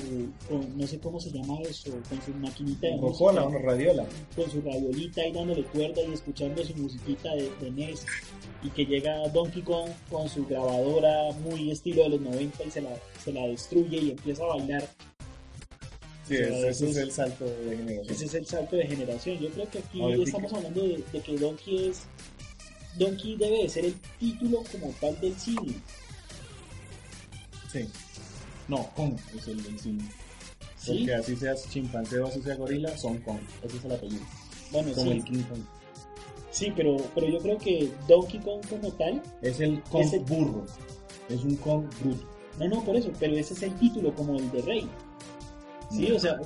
C: con, no sé cómo se llama eso, con su maquinita de
A: Rocola,
C: música,
A: una radiola.
C: con su radiolita y dándole cuerda y escuchando su musiquita de, de NES y que llega Donkey Kong con su grabadora muy estilo de los 90 y se la, se la destruye y empieza a bailar.
A: Sí,
C: O sea,
A: ese
C: ese
A: es
C: es-
A: el salto de generación.
C: Ese es el salto de generación. Yo creo que aquí
A: ver,
C: estamos hablando de, de que Donkey es... Donkey debe de ser el título como tal del cine.
A: Sí. No, Kong es el del cine.
C: ¿Sí?
A: Porque así seas chimpancé o así sea gorila, son Kong. Ese es el apellido.
C: Bueno,
A: Como
C: sí.
A: el King Kong.
C: Sí, pero, pero yo creo que Donkey Kong como tal...
A: Es el Kong
C: Es el-
A: burro. Es un Kong bruto.
C: No, no, por eso, pero ese es el título como el de Rey. Sí, o sea,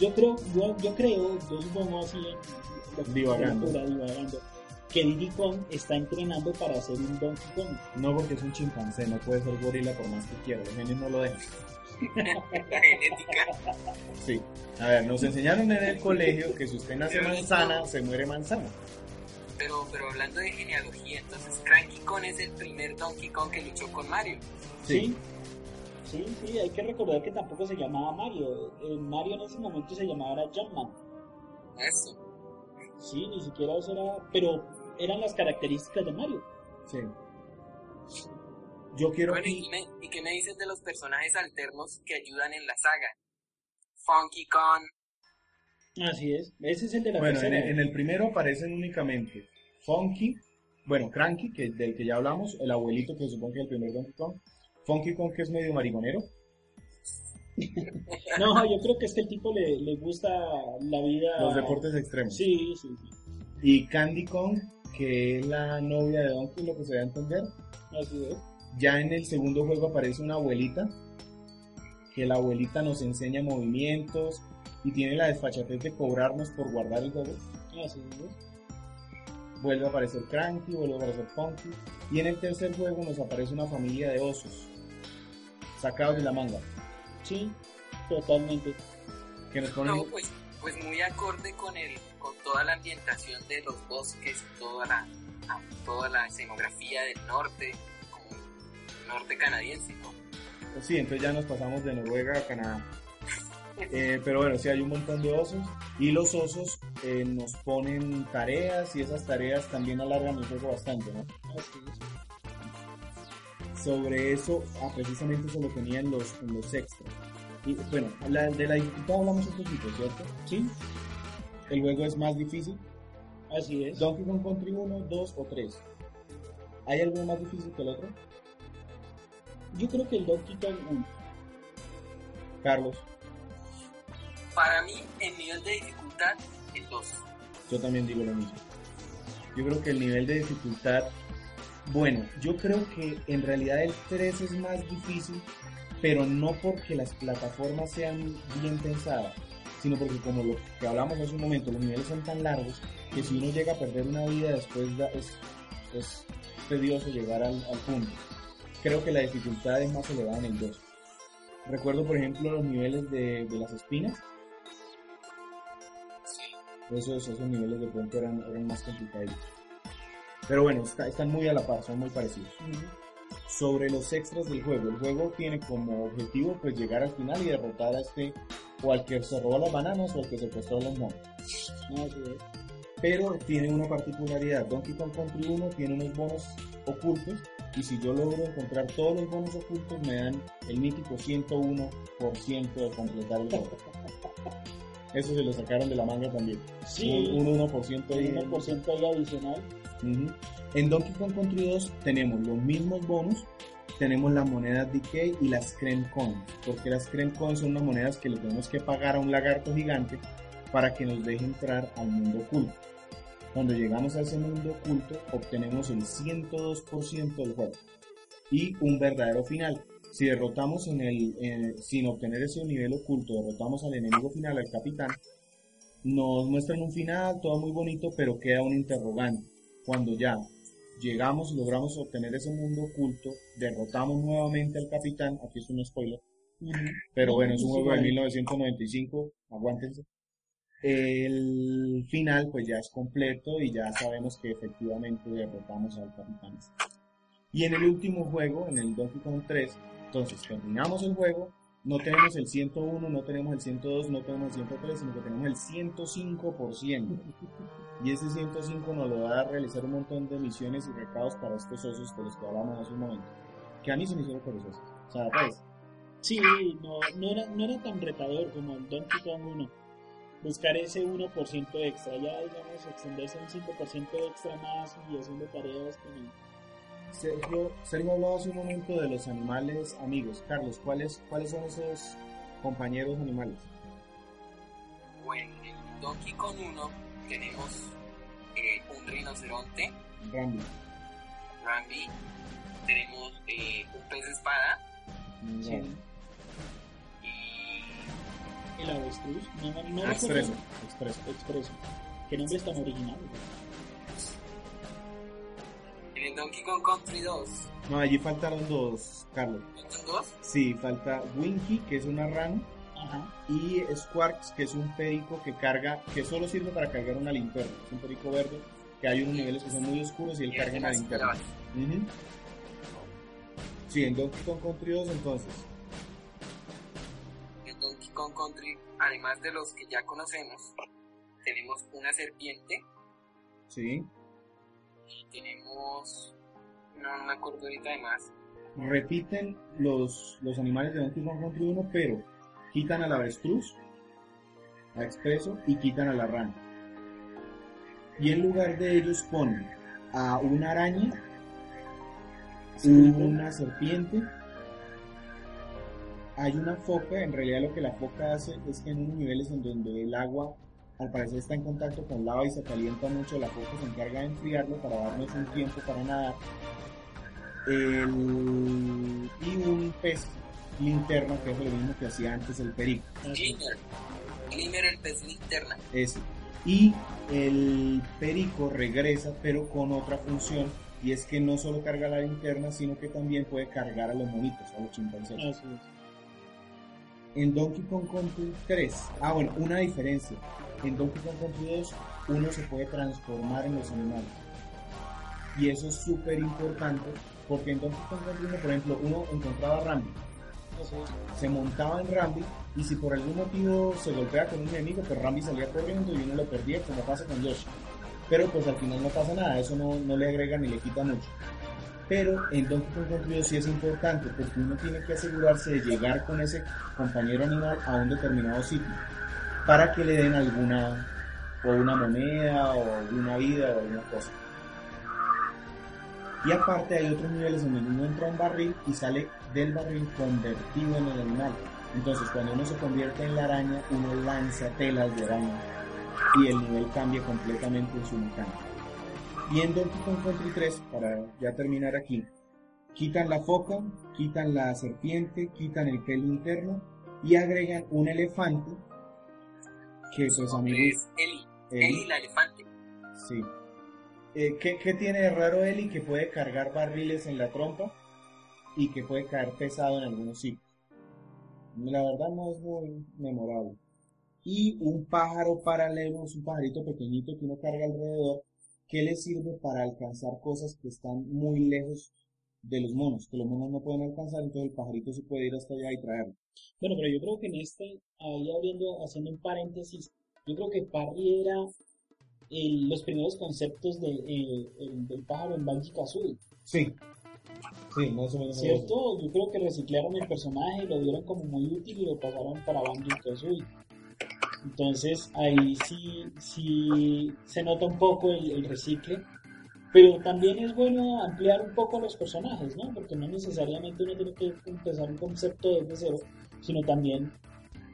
C: yo creo, yo, yo creo, yo supongo así, en-
A: Divagando.
C: divagando, que Diddy Kong está entrenando para ser un Donkey Kong.
A: No porque es un chimpancé, no puede ser gorila por más que quiera. Los genios no lo dejan.
B: la genética.
A: Sí. A ver, nos enseñaron en el colegio que si usted nace manzana, se muere manzana.
B: pero, pero hablando de genealogía, entonces Cranky Kong es el primer Donkey Kong que luchó con Mario.
C: Sí. Sí, sí, hay que recordar que tampoco se llamaba Mario. El Mario en ese momento se llamaba Jumpman.
B: Eso.
C: Sí, ni siquiera eso era. Pero eran las características de Mario.
A: Sí. Yo quiero.
B: Bueno, ¿y, me, ¿y qué me dices de los personajes alternos que ayudan en la saga? Funky Kong.
C: Así es. Ese es el de la
A: Bueno, en el, en el primero aparecen únicamente Funky, bueno, Cranky, que del que ya hablamos, el abuelito que supongo que es el primer Donkey Kong, Funky Kong que es medio mariconero,
C: No, yo creo que es que el tipo le, le gusta la vida.
A: los deportes extremos,
C: Sí, sí, sí.
A: y Candy Kong, que es la novia de Donkey, lo que se da a entender.
C: Así es.
A: Ya en el segundo juego aparece una abuelita, que la abuelita nos enseña movimientos y tiene la desfachatez de cobrarnos por guardar el juego.
C: Así es.
A: Vuelve a aparecer Cranky, vuelve a aparecer Funky. Y en el tercer juego nos aparece una familia de osos, sacados de la manga,
C: Sí, totalmente.
A: que nos ponen...
B: No, pues, pues muy acorde con el, con toda la ambientación de los bosques toda la, a- toda la escenografía del norte, como norte canadiense, ¿no?
A: Sí, entonces ya nos pasamos de Noruega a Canadá. Eh, pero bueno, sí hay un montón de osos y los osos eh, nos ponen tareas y esas tareas también alargan el juego bastante, ¿no? Sobre eso, ah, precisamente eso lo tenían los, en los extras. Y bueno, la- de la dificultad hablamos un poquito, ¿cierto?
C: Sí,
A: El juego es más difícil.
C: así es.
A: Donkey Kong Country 1, 2 o 3. ¿Hay alguno más difícil que el otro?
C: Yo creo que el Donkey Kong 1.
A: Carlos,
B: Para mí, en nivel de dificultad, el 2.
A: yo también digo lo mismo. Yo creo que el nivel de dificultad, bueno, yo creo que en realidad el 3 es más difícil, pero no porque las plataformas sean bien pensadas, sino porque como lo que hablamos hace un momento, los niveles son tan largos que si uno llega a perder una vida después da- es, es tedioso llegar al, al punto. Creo que la dificultad es más elevada en el 2. Recuerdo por ejemplo los niveles de, de las espinas, esos, esos niveles de pronto eran, eran más complicados. Pero bueno, está- están muy a la par, son muy parecidos. Sobre los extras del juego, el juego tiene como objetivo pues llegar al final y derrotar a este o al que se robó las bananas o al que secuestró los monos. Pero tiene una particularidad, Donkey Kong Country 1 tiene unos bonos ocultos y si yo logro encontrar todos los bonos ocultos me dan el mítico 101% de completar el juego. Eso se lo sacaron de la manga también.
C: Sí,
A: Un, un 1% ahí.
C: un 1% ahí adicional.
A: Ujú. En Donkey Kong Country 2 tenemos los mismos bonus, tenemos las monedas Decay y las Creme porque las Creme son unas monedas que le tenemos que pagar a un lagarto gigante para que nos deje entrar al mundo oculto. Cuando llegamos a ese mundo oculto, obtenemos el 102% del juego y un verdadero final. Si derrotamos en el, en- sin obtener ese nivel oculto, derrotamos al enemigo final, al capitán, nos muestran un final, todo muy bonito, pero queda un interrogante. Cuando ya llegamos logramos obtener ese mundo oculto, derrotamos nuevamente al capitán, aquí es un spoiler, pero bueno, es un juego de
C: bueno.
A: 1995, aguántense. El final pues ya es completo y ya sabemos que efectivamente derrotamos al capitán. Y en el último juego, en el Donkey Kong 3, entonces terminamos el juego, no tenemos el 101, no tenemos el 102, no tenemos el 103, sino que tenemos el 105%. Y ese 105 nos lo da a realizar un montón de misiones y recados para estos osos de los que hablamos hace un momento. Que a mí se me hicieron perezosos. O sea, pues,
C: Sí, no, no, era, no era tan retador como el Donkey Kong 1. Buscar ese 1% extra, ya digamos, extenderse un 5% extra más y haciendo tareas con el...
A: Sergio, Sergio hablaba hace un momento de los animales amigos. Carlos, ¿cuáles, cuáles son esos compañeros animales?
B: Bueno, en Donkey Kong 1 tenemos eh, un rinoceronte,
A: Rambi.
B: Rambi, tenemos eh, un pez espada
C: Sí.
B: y
C: El avestruz, no, no, no
A: Expreso,
C: recuerdo-
A: expreso.
C: Expreso. Qué nombre tan original.
B: en el Donkey Kong Country 2.
A: No, allí faltaron dos, Carlos.
B: ¿Son dos?
A: Sí, falta Winky, que es una rana,
C: Ajá.
A: y Squarks, que es un perico que carga, que solo sirve para cargar una linterna. Es un perico verde que hay unos niveles que son muy oscuros y él
B: Y
A: carga
B: así
A: linterna. Sí, en Donkey Kong Country 2 entonces.
B: En Donkey Kong Country, además de los que ya conocemos, tenemos una serpiente
A: Sí.
B: y tenemos... No, no me acuerdo ahorita de más.
A: Repiten los, los animales de Donkey Kong Country 1, pero quitan al avestruz, a Expreso, y quitan a la rana. Y en lugar de ellos ponen a una araña, una serpiente, hay una foca, en realidad lo que la foca hace es que en unos niveles en donde el agua al parecer está en contacto con lava y se calienta mucho, la foca se encarga de enfriarlo para darnos un tiempo para nadar. El- y un pez linterna, que es lo mismo que hacía antes el perico.
B: Glimmer. Glimmer el pez linterna.
A: ese. Y el perico regresa, pero con otra función, y es que no solo carga la linterna, sino que también puede cargar a los monitos, a los chimpancés.
C: Así es.
A: En Donkey Kong Country 3, ah bueno, una diferencia. En Donkey Kong Country 2, uno se puede transformar en los animales. Y eso es súper importante, porque en Donkey Kong Country 1, por ejemplo, uno encontraba a. se montaba en Rambi y si por algún motivo se golpea con un enemigo, pues Rambi salía corriendo y uno lo perdía, como pasa con Yoshi. Pero pues al final no pasa nada, eso no, no le agrega ni le quita mucho. Pero en Donkey Kong Country 2 sí es importante porque uno tiene que asegurarse de llegar con ese compañero animal a un determinado sitio para que le den alguna o una moneda o una vida o alguna cosa. Y aparte hay otros niveles en donde uno entra a un barril y sale del barril convertido en el animal. Entonces cuando uno se convierte en la araña, uno lanza telas de araña y el nivel cambia completamente en su mecánica. Y en Donkey Kong Country 3, para ya terminar aquí, quitan la foca, quitan la serpiente, quitan el pelo interno y agregan un elefante que
B: Su
A: a mi
B: nombre
A: gusto...
B: es Eli.
A: Eli,
B: Eli la elefante.
A: Sí. Eh, ¿qué, tiene de raro Eli? Que puede cargar barriles en la trompa y que puede caer pesado en algunos sitios. La verdad no es muy memorable. Y un pájaro paralelo, es un pajarito pequeñito que uno carga alrededor, que le sirve para alcanzar cosas que están muy lejos de los monos, que los monos no pueden alcanzar, entonces el pajarito se puede ir hasta allá y traerlo.
C: Bueno, pero yo creo que en este, ahí abriendo, haciendo un paréntesis, yo creo que Parry era el- los primeros conceptos de, eh, el- del pájaro en Banji Kazooie,
A: Sí, sí, más o menos.
C: ¿cierto? Yo creo que reciclaron el personaje, lo dieron como muy útil y lo pasaron para Banji Kazooie. Entonces ahí sí, sí se nota un poco el, el recicle, pero también es bueno ampliar un poco los personajes, ¿no? Porque no necesariamente uno tiene que empezar un concepto desde cero, sino también,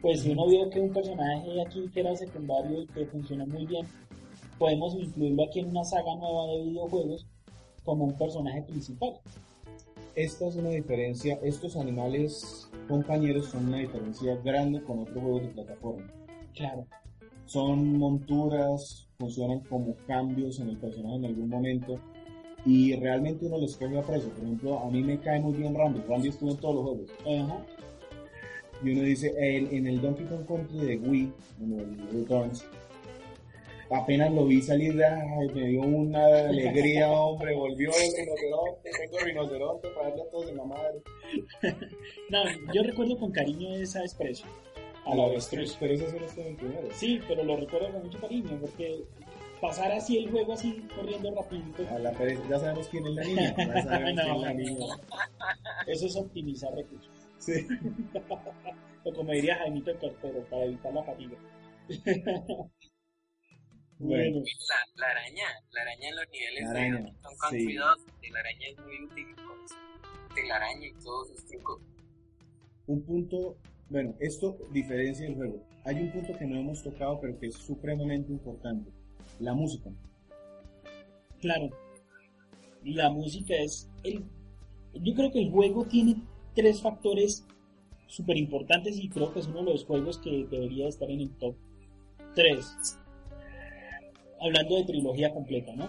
C: pues si uno vio que un personaje aquí que era secundario y que funcionó muy bien, podemos incluirlo aquí en una saga nueva de videojuegos como un personaje principal.
A: Esta es una diferencia, estos animales compañeros son una diferencia grande con otros juegos de plataforma.
C: Claro,
A: Son monturas, funcionan como cambios en el personaje en algún momento y realmente uno les coge aprecio. Por ejemplo, a mí me cae muy bien Randy. Randy estuvo en todos los juegos.
C: ajá,
A: Y uno dice, el- en el Donkey Kong Country de Wii, en el Returns, apenas lo vi salir, me dio una alegría, hombre, volvió el rinoceronte, tengo rinoceronte para darle a todos en la madre.
C: No, yo recuerdo con cariño esa expresión.
A: A la vez, pero eso solo estuvo en primero.
C: Sí, pero lo recuerdo con mucho cariño porque pasar así el juego así corriendo rapidito,
A: A la pereza, ya sabemos quién es la niña. Ya sabemos
C: No,
A: quién es la niña.
C: eso es optimizar recursos.
A: Sí.
C: O como diría Jaimito el Tortero, para evitar la fatiga.
A: Bueno.
B: La, la araña, la araña en los niveles
A: La araña,
B: de Kong Country
A: sí.
B: 2, de la araña es muy útil con su telaraña y todos sus trucos.
A: Un punto, bueno, esto diferencia el juego. Hay un punto que no hemos tocado, pero que es supremamente importante. La música.
C: claro, la música es el... Yo creo que el juego tiene tres factores súper importantes y creo que es uno de los juegos que debería estar en el top 3. Hablando de trilogía completa, ¿no?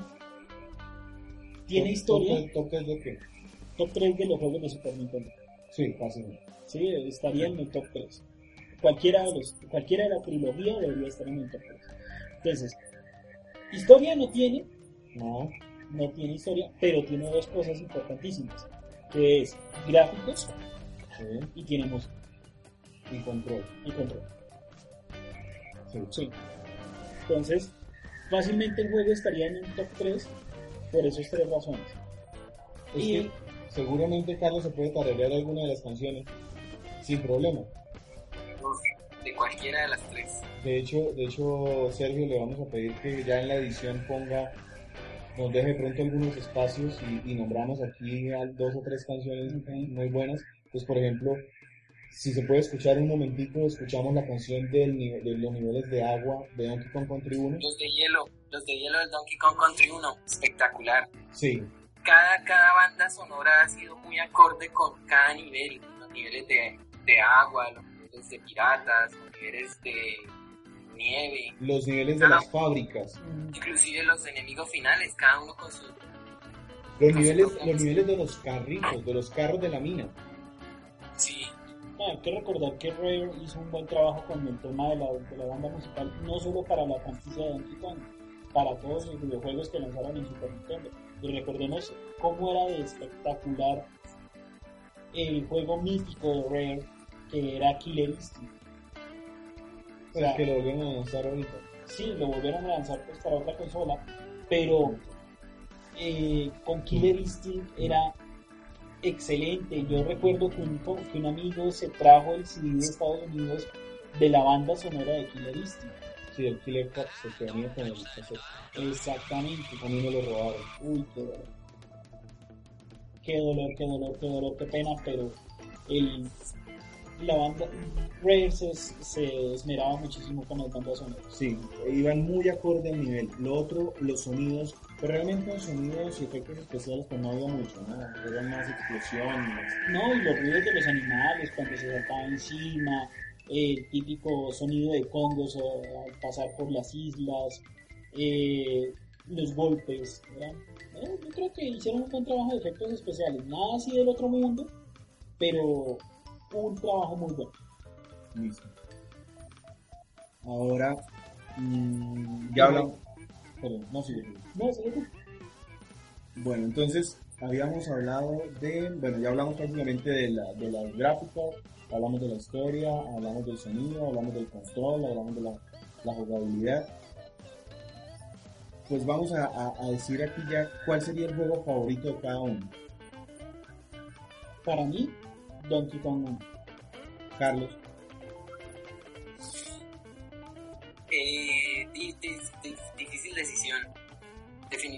C: Tiene
A: Top-
C: historia,
A: top- top es de qué?
C: top 3 de los juegos de Super Nintendo.
A: Sí, casi.
C: Sí, estaría en el top 3. Cualquiera de, los, cualquiera de la trilogía debería estar en el top 3. Entonces, historia no tiene,
A: No.
C: no tiene historia, pero tiene dos cosas importantísimas, que es gráficos
A: Sí.
C: y tiene música
A: Y control.
C: y control.
A: Sí.
C: Sí. Entonces, fácilmente el juego estaría en un top 3 por esas tres razones.
A: Es
C: Y-
A: que seguramente Carlos se puede tararear alguna de las canciones sin problema.
B: De cualquiera de las tres.
A: De hecho, de hecho, Sergio, le vamos a pedir que ya en la edición ponga, nos deje pronto algunos espacios y, y nombramos aquí a dos o tres canciones muy buenas. Pues, por ejemplo, si se puede escuchar un momentico, escuchamos la canción del, nive- de los niveles de agua de Donkey Kong Country 1.
B: Los de hielo, los de hielo del Donkey Kong Country 1, espectacular.
A: Sí,
B: Cada, cada banda sonora ha sido muy acorde con cada nivel. Los niveles de, de agua, los niveles de piratas, los niveles de nieve,
A: los niveles de
B: Ah.
A: las fábricas,
B: inclusive los enemigos finales, cada uno con su...
A: los niveles, los niveles de los carritos, de los carros de la mina.
B: Sí,
C: hay que recordar que Rare hizo un buen trabajo con el tema de la, de la banda musical, no solo para la franquicia de Donkey Kong, para todos los videojuegos que lanzaron en Super Nintendo. Y recordemos cómo era de espectacular el juego mítico de Rare, que era Killer Instinct. O sea,
A: que lo volvieron a lanzar ahorita.
C: sí, lo volvieron a lanzar pues, para otra consola, pero eh, con Killer Instinct era excelente. Yo recuerdo que un, que un amigo se trajo el CD de Estados Unidos de la banda sonora de Killer Instinct.
A: Sí, el Killer Fox, el que venía con el cassette.
C: Exactamente.
A: A mí me lo robaron.
C: Uy, qué dolor. Qué dolor, qué dolor, qué dolor, qué pena, pero el, la banda Rare se, se esmeraba muchísimo con las bandas sonoras.
A: Sí, iban muy acorde al nivel. Lo otro, los sonidos, pero realmente los sonidos y efectos especiales pues no había mucho, ¿no? Eran más explosiones.
C: No, y los ruidos de los animales cuando se saltaba encima, el típico sonido de congos eh, al pasar por las islas, eh, los golpes. ¿verdad? Eh, yo creo que hicieron un buen trabajo de efectos especiales. Nada así del otro mundo, pero un trabajo muy bueno.
A: Listo. Ahora, mm, ya hablamos. Perdón, no.
C: No, sí, sí.
A: Bueno, entonces habíamos hablado de, bueno, ya hablamos prácticamente de, la, de las gráficas, hablamos de la historia, hablamos del sonido, hablamos del control, hablamos de la, la jugabilidad. Pues vamos a, a- a decir aquí ya cuál sería el juego favorito de cada uno.
C: Para mí, Donkey Kong 1.
A: Carlos,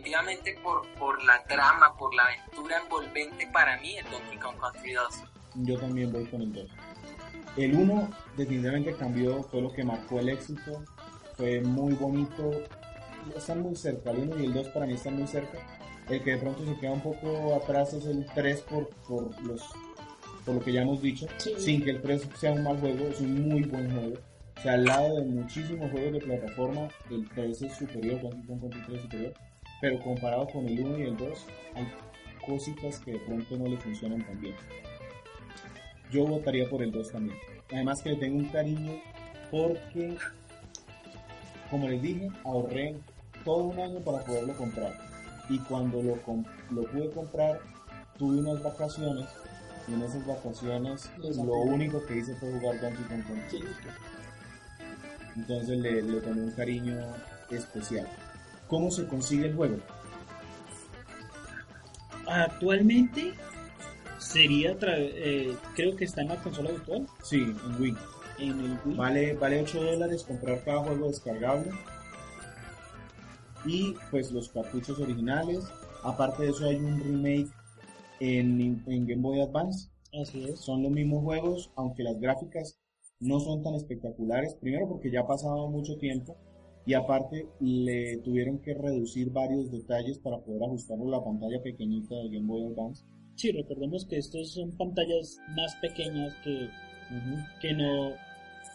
B: Definitivamente por, por la trama, por la aventura envolvente para mí el Donkey Kong Country 2.
A: yo también voy con el 2. El 1 definitivamente cambió, fue lo que marcó el éxito, fue muy bonito, están muy cerca, el 1 y el 2 para mí están muy cerca. El que de pronto se queda un poco atrás es el 3 por, por, los, por lo que ya hemos dicho,
C: Sí.
A: sin que el 3 sea un mal juego, es un muy buen juego. O sea, al lado de muchísimos juegos de plataforma, el 3 es superior, Donkey Kong Country 3 es superior, pero comparado con el 1 y el 2, hay cositas que de pronto no le funcionan tan bien. Yo votaría por el 2 también. Además que le tengo un cariño porque, como les dije, ahorré todo un año para poderlo comprar. Y cuando lo, lo pude comprar, tuve unas vacaciones. Y en esas vacaciones
C: Les
A: lo único que hice fue jugar Donkey Kong Country. Entonces le, le tomé un cariño especial. ¿Cómo se consigue el juego?
C: Actualmente sería, eh, creo que está en la consola virtual,
A: Sí, en Wii.
C: en el Wii.
A: Vale, vale 8 dólares comprar cada juego descargable. Y pues los cartuchos originales. Aparte de eso hay un remake en, en Game Boy Advance.
C: Así es.
A: Son los mismos juegos, aunque las gráficas no son tan espectaculares. Primero porque ya ha pasado mucho tiempo. Y aparte le tuvieron que reducir varios detalles para poder ajustarlo a la pantalla pequeñita del Game Boy Advance.
C: Sí, recordemos que estos son pantallas más pequeñas que, que no,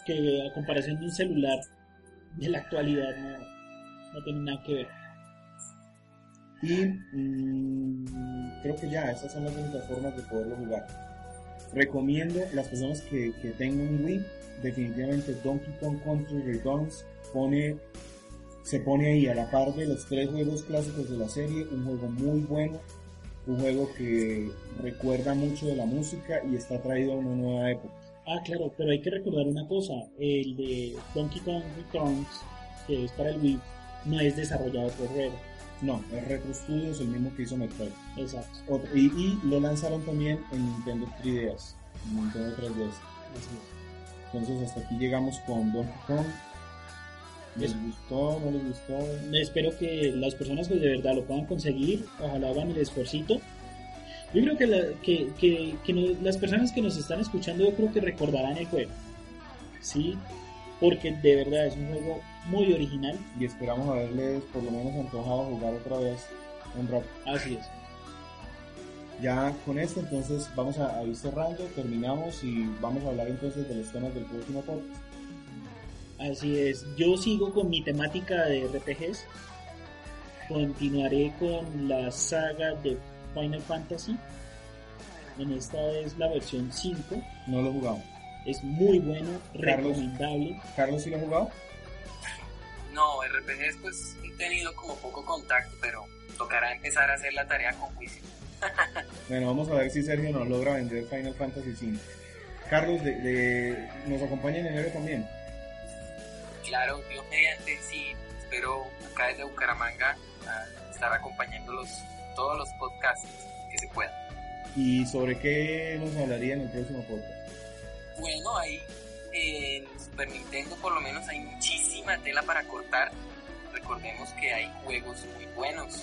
C: que a comparación de un celular de la actualidad no, no tienen nada que ver.
A: Y mm, creo que ya, esas son las únicas formas de poderlo jugar. Recomiendo las personas que, que tengan un Wii, definitivamente Donkey Kong Country Returns pone se pone ahí a la par de los tres juegos clásicos de la serie, un juego muy bueno, un juego que recuerda mucho de la música y está traído a una nueva época.
C: Ah, claro, pero hay que recordar una cosa, el de Donkey Kong Returns, que es para el Wii, no es desarrollado por Rare.
A: No, es Retro Studios, el mismo que hizo Metroid.
C: Exacto.
A: Otro- y, y lo lanzaron también en Nintendo 3DS, en Nintendo 3DS.
C: Así es.
A: Entonces hasta aquí llegamos con Donkey Kong. ¿Les
C: Es-
A: gustó? ¿No les gustó?
C: Espero que las personas que de verdad lo puedan conseguir, ojalá hagan el esfuercito. Yo creo que, la- que, que- que no- las personas que nos están escuchando, yo creo que recordarán el juego. Sí, porque de verdad es un juego muy original.
A: Y esperamos haberles por lo menos antojado jugar otra vez un rato.
C: Así es.
A: Ya con esto entonces vamos a, a ir cerrando, terminamos y vamos a hablar entonces de los temas del próximo podcast.
C: Así es. Yo sigo con mi temática de RPGs. Continuaré con la saga de Final Fantasy. En esta es la versión 5.
A: No lo jugamos.
C: Es muy bueno,
A: Carlos.
C: recomendable.
A: ¿Carlos sí lo ha jugado?
B: No, RPGs pues he tenido como poco contacto, pero tocará empezar a hacer la tarea con juicio.
A: Bueno, vamos a ver si Sergio nos logra vender Final Fantasy V. Carlos, de, de- nos acompaña en enero también.
B: Claro, Dios mediante, sí, espero acá desde Bucaramanga a estar acompañándolos todos los podcasts que se puedan.
A: ¿Y sobre qué nos hablaría en el próximo podcast?
B: Bueno, ahí en Super Nintendo por lo menos hay muchísima tela para cortar. Recordemos que hay juegos muy buenos.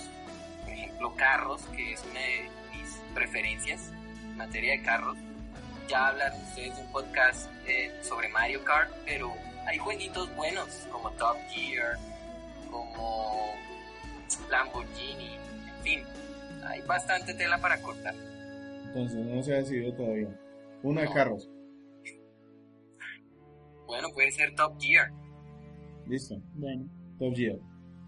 B: Por ejemplo, Carros, que es una de mis preferencias en materia de carros. Ya hablaron ustedes de un podcast eh, sobre Mario Kart, pero hay jueguitos buenos como Top Gear, como Lamborghini, en fin. Hay bastante tela para cortar.
A: Entonces, no se ha decidido todavía. Uno de
B: No.
A: Carlos.
B: Bueno, puede ser Top Gear.
A: Listo.
C: Bueno,
A: Top Gear,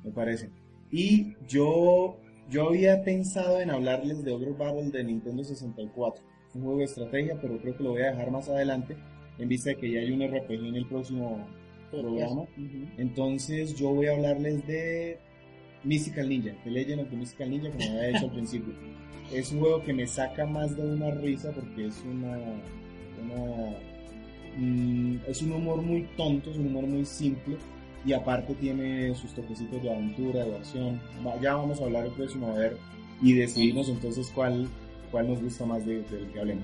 A: me parece. Y yo, yo había pensado en hablarles de Ogre Battle de Nintendo 64. Es un juego de estrategia, pero creo que lo voy a dejar más adelante, en vista de que ya hay un RPG en el próximo programa. Entonces yo voy a hablarles de Mystical Ninja, The Legend of the Mystical Ninja, como había dicho al principio. Es un juego que me saca más de una risa porque es una... una mm, es un humor muy tonto, es un humor muy simple y aparte tiene sus toquecitos de aventura, de acción. Va- Ya vamos a hablar el próximo a ver y decidimos entonces cuál, cuál nos gusta más de- del que hablemos.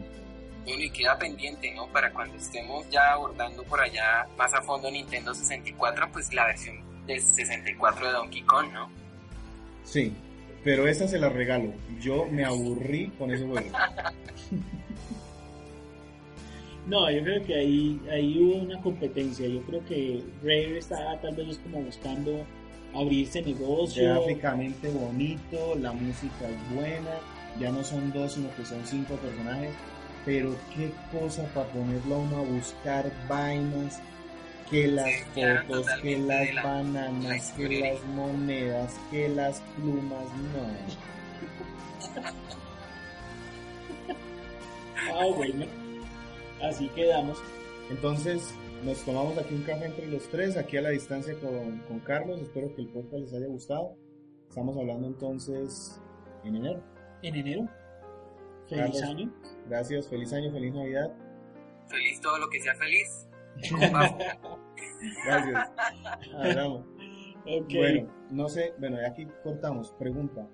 B: Bueno, y queda pendiente, ¿no? Para cuando estemos ya abordando por allá más a fondo Nintendo 64, pues la versión de 64 de Donkey Kong, ¿no?
A: Sí, pero esa se la regalo. Yo me aburrí con ese juego.
C: No, yo creo que ahí, ahí hubo una competencia. Yo creo que Rare estaba tal vez como buscando abrirse negocio.
A: gráficamente bonito, la música es buena, ya no son dos, sino que son cinco personajes, pero qué cosa para ponerlo a uno a buscar vainas, que las fotos, que las bananas, que las monedas, que las plumas, no.
C: Ah, bueno. Así quedamos.
A: Entonces, nos tomamos aquí un café entre los tres, aquí a la distancia con, con Carlos, espero que el podcast les haya gustado. Estamos hablando entonces en enero.
C: En enero. Feliz
A: Carlos.
C: año.
A: Gracias, feliz año, feliz Navidad.
B: Feliz todo lo que sea feliz.
A: Gracias. Hablamos. Bueno, no sé, bueno, ya aquí cortamos. Pregunta.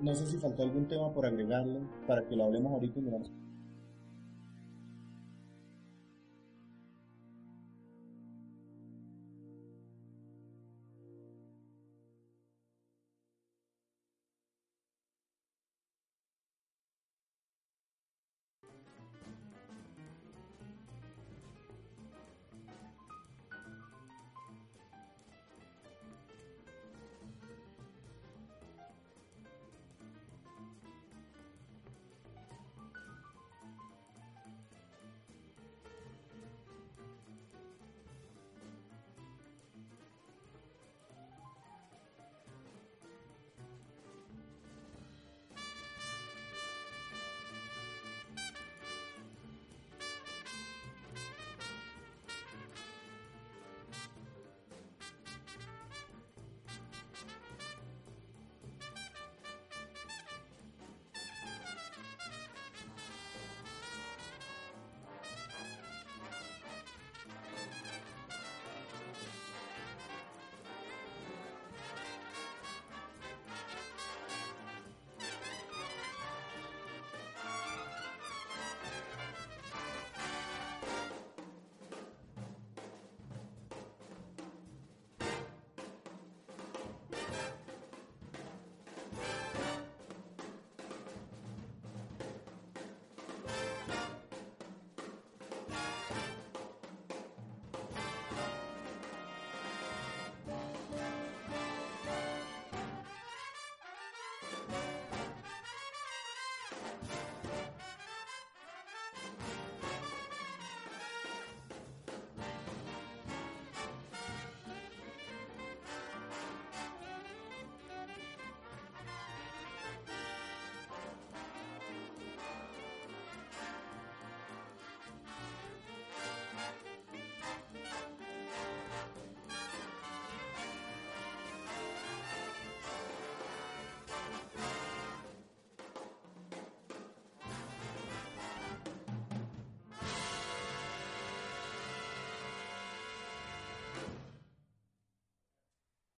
A: No sé si faltó algún tema por agregarle para que lo hablemos ahorita y miramos. Thank you.